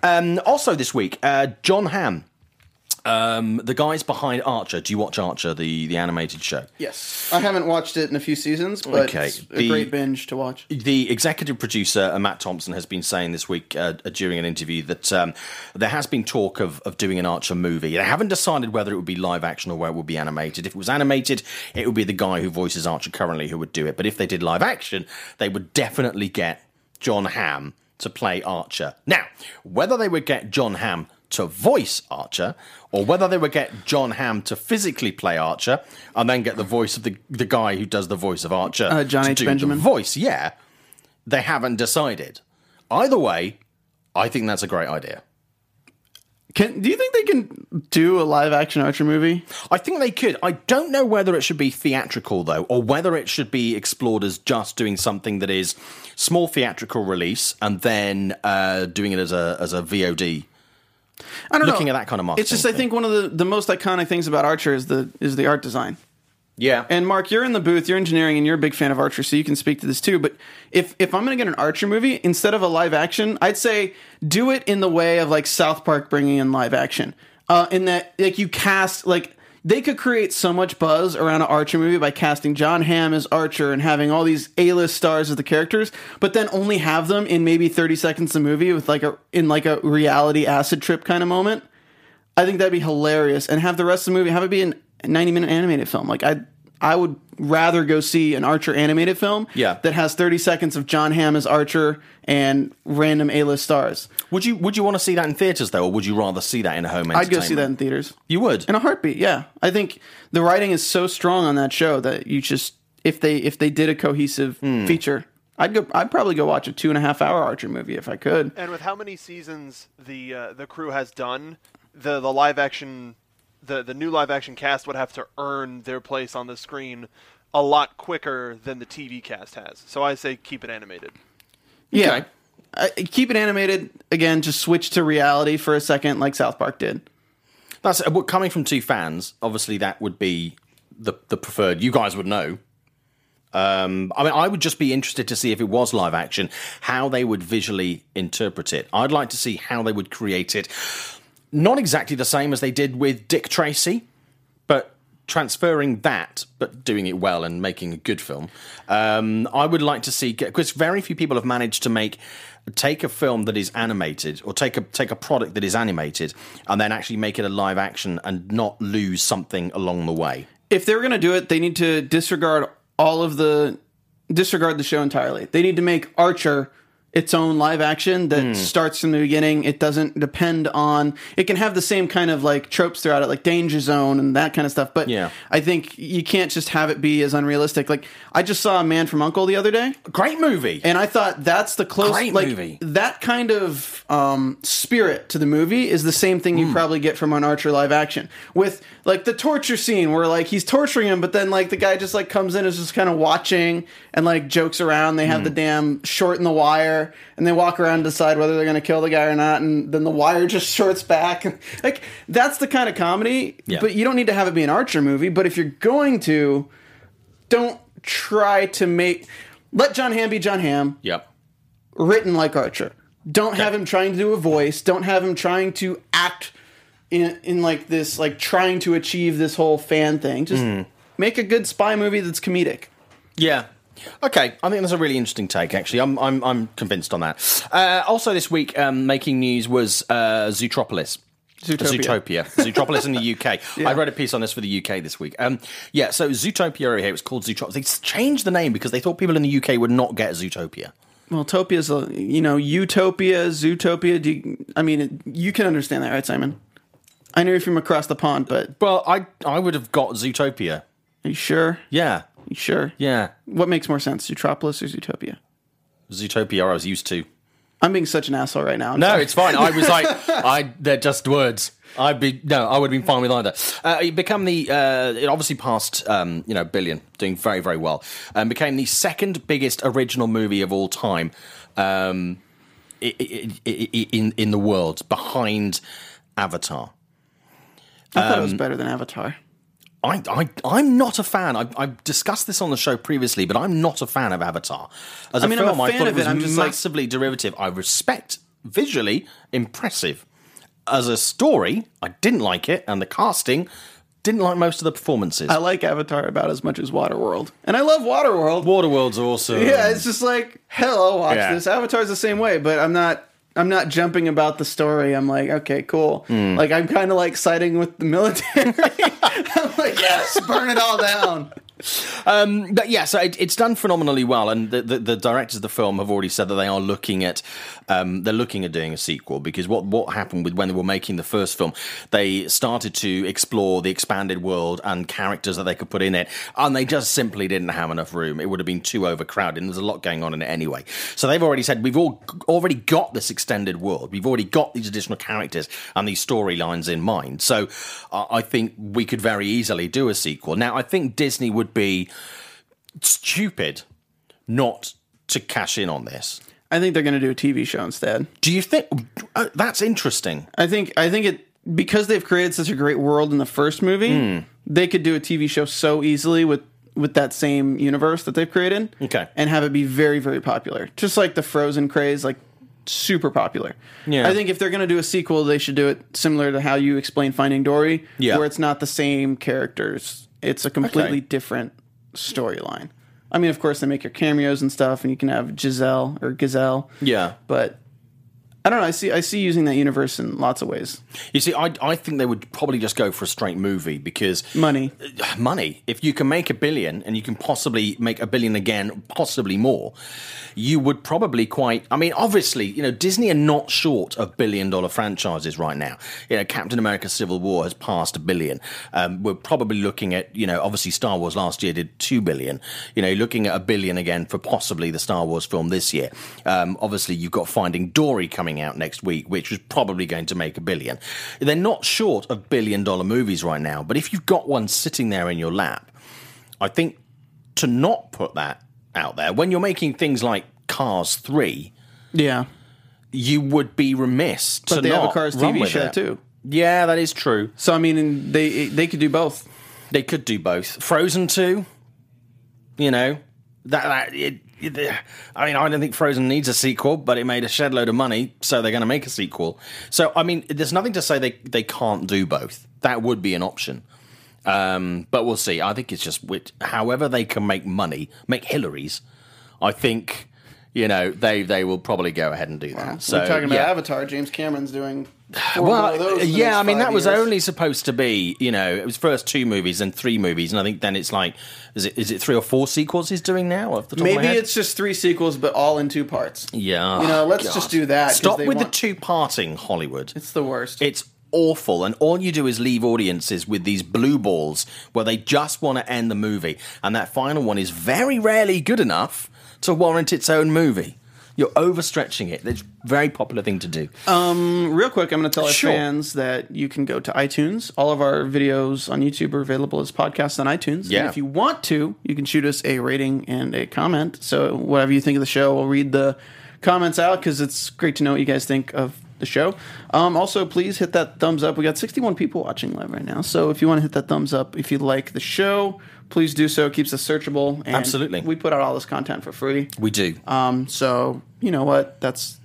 um, also this week, uh, John Hamm, um, the guys behind Archer. Do you watch Archer, the the animated show? yes, I haven't watched it in a few seasons, but Okay, it's a the- great binge to watch. The executive producer, uh, Matt Thompson, has been saying this week uh, during an interview that um, there has been talk of, of doing an Archer movie. They haven't decided whether it would be live action or whether it would be animated. If it was animated, it would be the guy who voices Archer currently who would do it. But if they did live action, they would definitely get John Hamm to play Archer. Now, whether they would get John Hamm to voice Archer, or whether they would get John Hamm to physically play Archer, and then get the voice of the the guy who does the voice of Archer Uh, John H. Benjamin? voice. Yeah, they haven't decided. Either way, I think that's a great idea. Can do you think they can do a live action Archer movie? I think they could. I don't know whether it should be theatrical though, or whether it should be explored as just doing something that is small theatrical release and then uh, doing it as a as a VOD. I don't Looking know. at that kind of marketing. It's just I think one of the, the most iconic things about Archer is the is the art design. yeah, And Mark, you're in the booth, you're engineering, and you're a big fan of Archer, so you can speak to this too. But if if I'm going to get an Archer movie instead of a live action, I'd say do it in the way of like South Park bringing in live action. Uh, in that, like you cast like they could create so much buzz around an Archer movie by casting John Hamm as Archer and having all these A-list stars as the characters, but then only have them in maybe 30 seconds of the movie with like a in like a reality acid trip kind of moment. I think that'd be hilarious, and have the rest of the movie have it be a ninety minute animated film. Like I, I would rather go see an Archer animated film, Yeah. that has thirty seconds of John Hamm as Archer and random A list stars. would you would you want to see that in theaters though, or would you rather see that in a home? I'd go see that in theaters You would. in a heartbeat. Yeah, I think the writing is so strong on that show that you just if they if they did a cohesive Hmm. feature, I'd go. I'd probably go watch a two and a half hour Archer movie if I could. And with how many seasons the uh, the crew has done, the the live action, the the new live action cast would have to earn their place on the screen a lot quicker than the TV cast has. So I say keep it animated. Yeah. Okay. I, keep it animated again. Just switch to reality for a second, like South Park did. That's uh, well, coming from two fans. Obviously, that would be the the preferred. You guys would know. Um, I mean, I would just be interested to see if it was live action, how they would visually interpret it. I'd like to see how they would create it. Not exactly the same as they did with Dick Tracy, but transferring that, but doing it well and making a good film. Um, I would like to see because very few people have managed to make take a film that is animated or take a take a product that is animated and then actually make it a live action and not lose something along the way. if they're going to do it, they need to disregard all of the disregard the show entirely. They need to make Archer its own live action that starts from the beginning. It doesn't depend on. It can have the same kind of like tropes throughout it, like Danger Zone and that kind of stuff. But Yeah. I think you can't just have it be as unrealistic. Like I just saw a Man from Uncle the other day. Great movie. And I thought that's the close, Great like movie. that kind of um, spirit to the movie is the same thing you Hmm. probably get from an Archer live action with like the torture scene where like he's torturing him, but then like the guy just like comes in and is just kind of watching and like jokes around. They have Hmm. the damn short in the wire there, and they walk around and decide whether they're going to kill the guy or not, and then the wire *laughs* just shorts back. *laughs* like that's the kind of comedy. Yeah. But you don't need to have it be an Archer movie. But if you're going to, don't try to make let John Hamm be John Hamm Yep. written like Archer. Don't have him trying to do a voice. Don't have him trying to act in in like this, like trying to achieve this whole fan thing. Just Hmm. make a good spy movie that's comedic. Yeah. Okay, I think that's a really interesting take. Actually, I'm I'm I'm convinced on that. Uh, also, this week, um, making news was uh, Zootropolis. Zootopia. Zootopia. Zootropolis in the UK. *laughs* I wrote a piece on this for the UK this week. Um, yeah, so Zootopia over here, it's called Zootropolis. They changed the name because they thought people in the UK would not get Zootopia. Well, Topia's a you know Utopia, Zootopia. Do you, I mean it, you can understand that, right, Simon? I know you're from across the pond, but Well, I I would have got Zootopia. are you sure? Yeah, sure? yeah. What makes more sense, Zootropolis or Zootopia? Zootopia I was used to. I'm being such an asshole right now. I'm No, sorry. it's fine. I was like, *laughs* I they're just words. I'd be no, I would have been fine with either. Uh, it become the uh, it obviously passed um, you know billion, doing very very well, and became the second biggest original movie of all time. Um, i- i- i- i- in in the world behind Avatar. I thought it um, was better than Avatar. I, I, I'm not a fan. I, I've discussed this on the show previously, but I'm not a fan of Avatar. As I a mean, I'm a film, I thought of it was it. I'm just like- massively derivative. I respect visually impressive. As a story, I didn't like it, and the casting didn't like most of the performances. I like Avatar about as much as Waterworld, and I love Waterworld. Waterworld's awesome. Yeah, it's just like hell. I'll watch Yeah. this. Avatar's the same way, but I'm not. I'm not jumping about the story. I'm like, okay, cool. Hmm. Like I'm kind of like siding with the military. *laughs* I'm like, yes, burn it all down. Um, but yeah, so it, it's done phenomenally well, and the, the, the directors of the film have already said that they are looking at um, they're looking at doing a sequel because what what happened with when they were making the first film, they started to explore the expanded world and characters that they could put in it, and they just simply didn't have enough room. It would have been too overcrowded, and there's a lot going on in it anyway. So they've already said we've all already got this extended world, we've already got these additional characters and these storylines in mind. So uh, I think we could very easily do a sequel. Now I think Disney would be stupid not to cash in on this. I think they're going to do a TV show instead. Do you think uh, that's interesting? I think. I think it because they've created such a great world in the first movie. Hmm. They could do a TV show so easily with with that same universe that they've created. Okay. and have it be very very popular, just like the Frozen craze, like super popular. Yeah. I think if they're going to do a sequel, they should do it similar to how you explain Finding Dory, Yeah. where it's not the same characters. It's a completely Okay. different storyline. I mean, of course, they make your cameos and stuff, and you can have Giselle or Gazelle. Yeah. But I don't know. I see. I see using that universe in lots of ways. You see, I, I think they would probably just go for a straight movie because Money. *sighs* money. If you can make a billion and you can possibly make a billion again, possibly more, you would probably quite. I mean, obviously, you know, Disney are not short of billion dollar franchises right now. You know, Captain America: Civil War has passed a billion. Um, we're probably looking at, you know, obviously Star Wars last year did two billion. You know, looking at a billion again for possibly the Star Wars film this year. Um, obviously, you've got Finding Dory coming out next week, which was probably going to make a billion. They're not short of billion dollar movies right now, but if you've got one sitting there in your lap, I think to not put that out there when you're making things like Cars 3, Yeah, you would be remiss to but they have a Cars TV show it. too. Yeah, that is true. So I mean, they they could do both. They could do both. Frozen 2, you know, that, that it- I mean, I don't think Frozen needs a sequel, but it made a shed load of money, so they're going to make a sequel. So, I mean, there's nothing to say they, they can't do both. That would be an option. Um, but we'll see. I think it's just with, however they can make money, make Hillary's. I think you know they they will probably go ahead and do that. So We're talking about yeah. Avatar. James Cameron's doing. Well, more of those yeah, I mean that was only supposed to be, you know, it was first two movies and three movies, and I think then it's like, is it is it three or four sequels he's doing now? Off the top of my Maybe it's just three sequels, but all in two parts. yeah. You know, let's oh, God. just do that. Stop with want- the two parting Hollywood. It's the worst. It's awful, and all you do is leave audiences with these blue balls where they just want to end the movie, and that final one is very rarely good enough to warrant its own movie. You're overstretching it. It's a very popular thing to do. Real quick, I'm going to tell our Sure. fans that you can go to iTunes. All of our videos on YouTube are available as podcasts on iTunes. And Yeah. if you want to, you can shoot us a rating and a comment. So whatever you think of the show, we'll read the comments out because it's great to know what you guys think of the show. Um, also, please hit that thumbs up. We got 61 people watching live right now, so if you want to hit that thumbs up, if you like the show, please do so. It keeps us searchable. And Absolutely. we put out all this content for free. We do. Um, so you know what? That's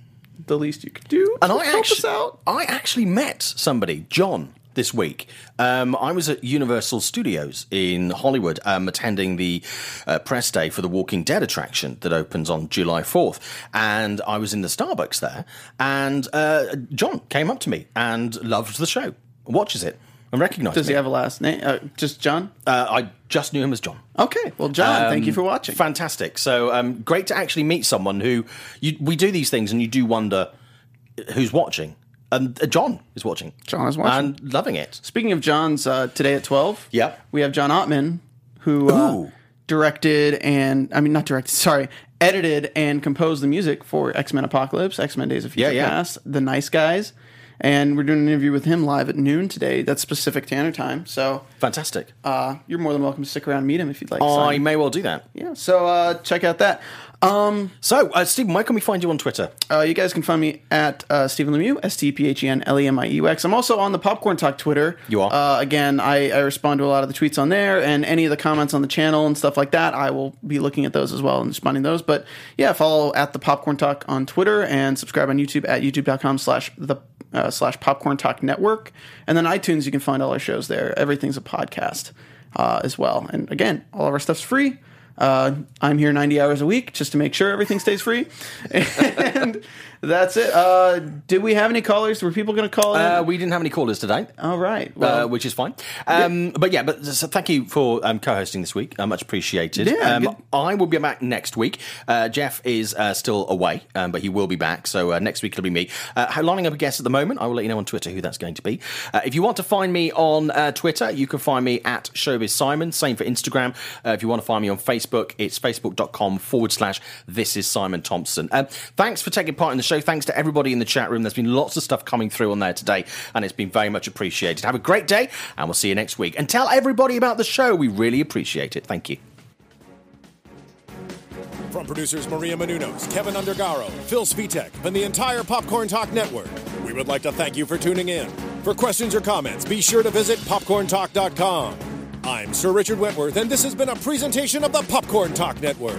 the least you could do. And I help actually, us out. I actually met somebody, John, this week. Um, I was at Universal Studios in Hollywood, um, attending the uh, press day for the Walking Dead attraction that opens on July 4th. And I was in the Starbucks there, and uh, John came up to me and loved the show, watches it, and recognised Does me. he have a last name? Uh, just John. uh, I just knew him as John. Okay. Well, John, thank you Um, for watching. Fantastic. So um, great to actually meet someone who you, we do these things, and you do wonder who's watching. And uh, John is watching. John is watching. and loving it. Speaking of John's, uh, today at 12, Yeah. we have John Ottman, who uh, directed and, I mean, not directed, sorry, edited and composed the music for X Men Apocalypse, X Men Days of Future Yeah, yeah. Past, The Nice Guys. And we're doing an interview with him live at noon today. That's Pacific Standard Time. So Fantastic. uh, you're more than welcome to stick around and meet him if you'd like. Oh, Simon. You may well do that. Yeah. So uh, check out that. Um, So, uh, Stephen, where can we find you on Twitter? Uh, you guys can find me at uh, Stephen Lemieux, S T P H E N L E M I U X. I'm also on the Popcorn Talk Twitter. You are? Uh, again, I, I respond to a lot of the tweets on there, and any of the comments on the channel and stuff like that. I will be looking at those as well and responding to those. But yeah, follow at the Popcorn Talk on Twitter and subscribe on YouTube at youtube.com slash the uh, slash Popcorn Talk Network. And then iTunes, you can find all our shows there. Everything's a podcast uh, as well. And again, all of our stuff's free. Uh, I'm here 90 hours a week just to make sure everything stays free. *laughs* And that's it. Uh, did we have any callers? Were people going to call in? Uh, we didn't have any callers today. All right. uh, which is fine. Um, But yeah, but so thank you for um, co-hosting this week. Uh, much appreciated. Yeah, um. I will be back next week. Uh, Jeff is uh, still away, um, but he will be back. So uh, next week it'll be me. Uh, lining up a guest at the moment. I will let you know on Twitter who that's going to be. Uh, if you want to find me on uh, Twitter, you can find me at Showbiz Simon. Same for Instagram. Uh, if you want to find me on Facebook, it's facebook.com forward slash This is Simon Thompson. Um, thanks for taking part in the show. Thanks to everybody in the chat room. There's been lots of stuff coming through on there today, and it's been very much appreciated. Have a great day, and we'll see you next week. And tell everybody about the show. We really appreciate it. Thank you. From producers Maria Menounos, Kevin Undergaro, Phil Svitek, and the entire Popcorn Talk Network, we would like to thank you for tuning in. For questions or comments, be sure to visit popcorntalk.com. I'm Sir Richard Wentworth, and this has been a presentation of the Popcorn Talk Network.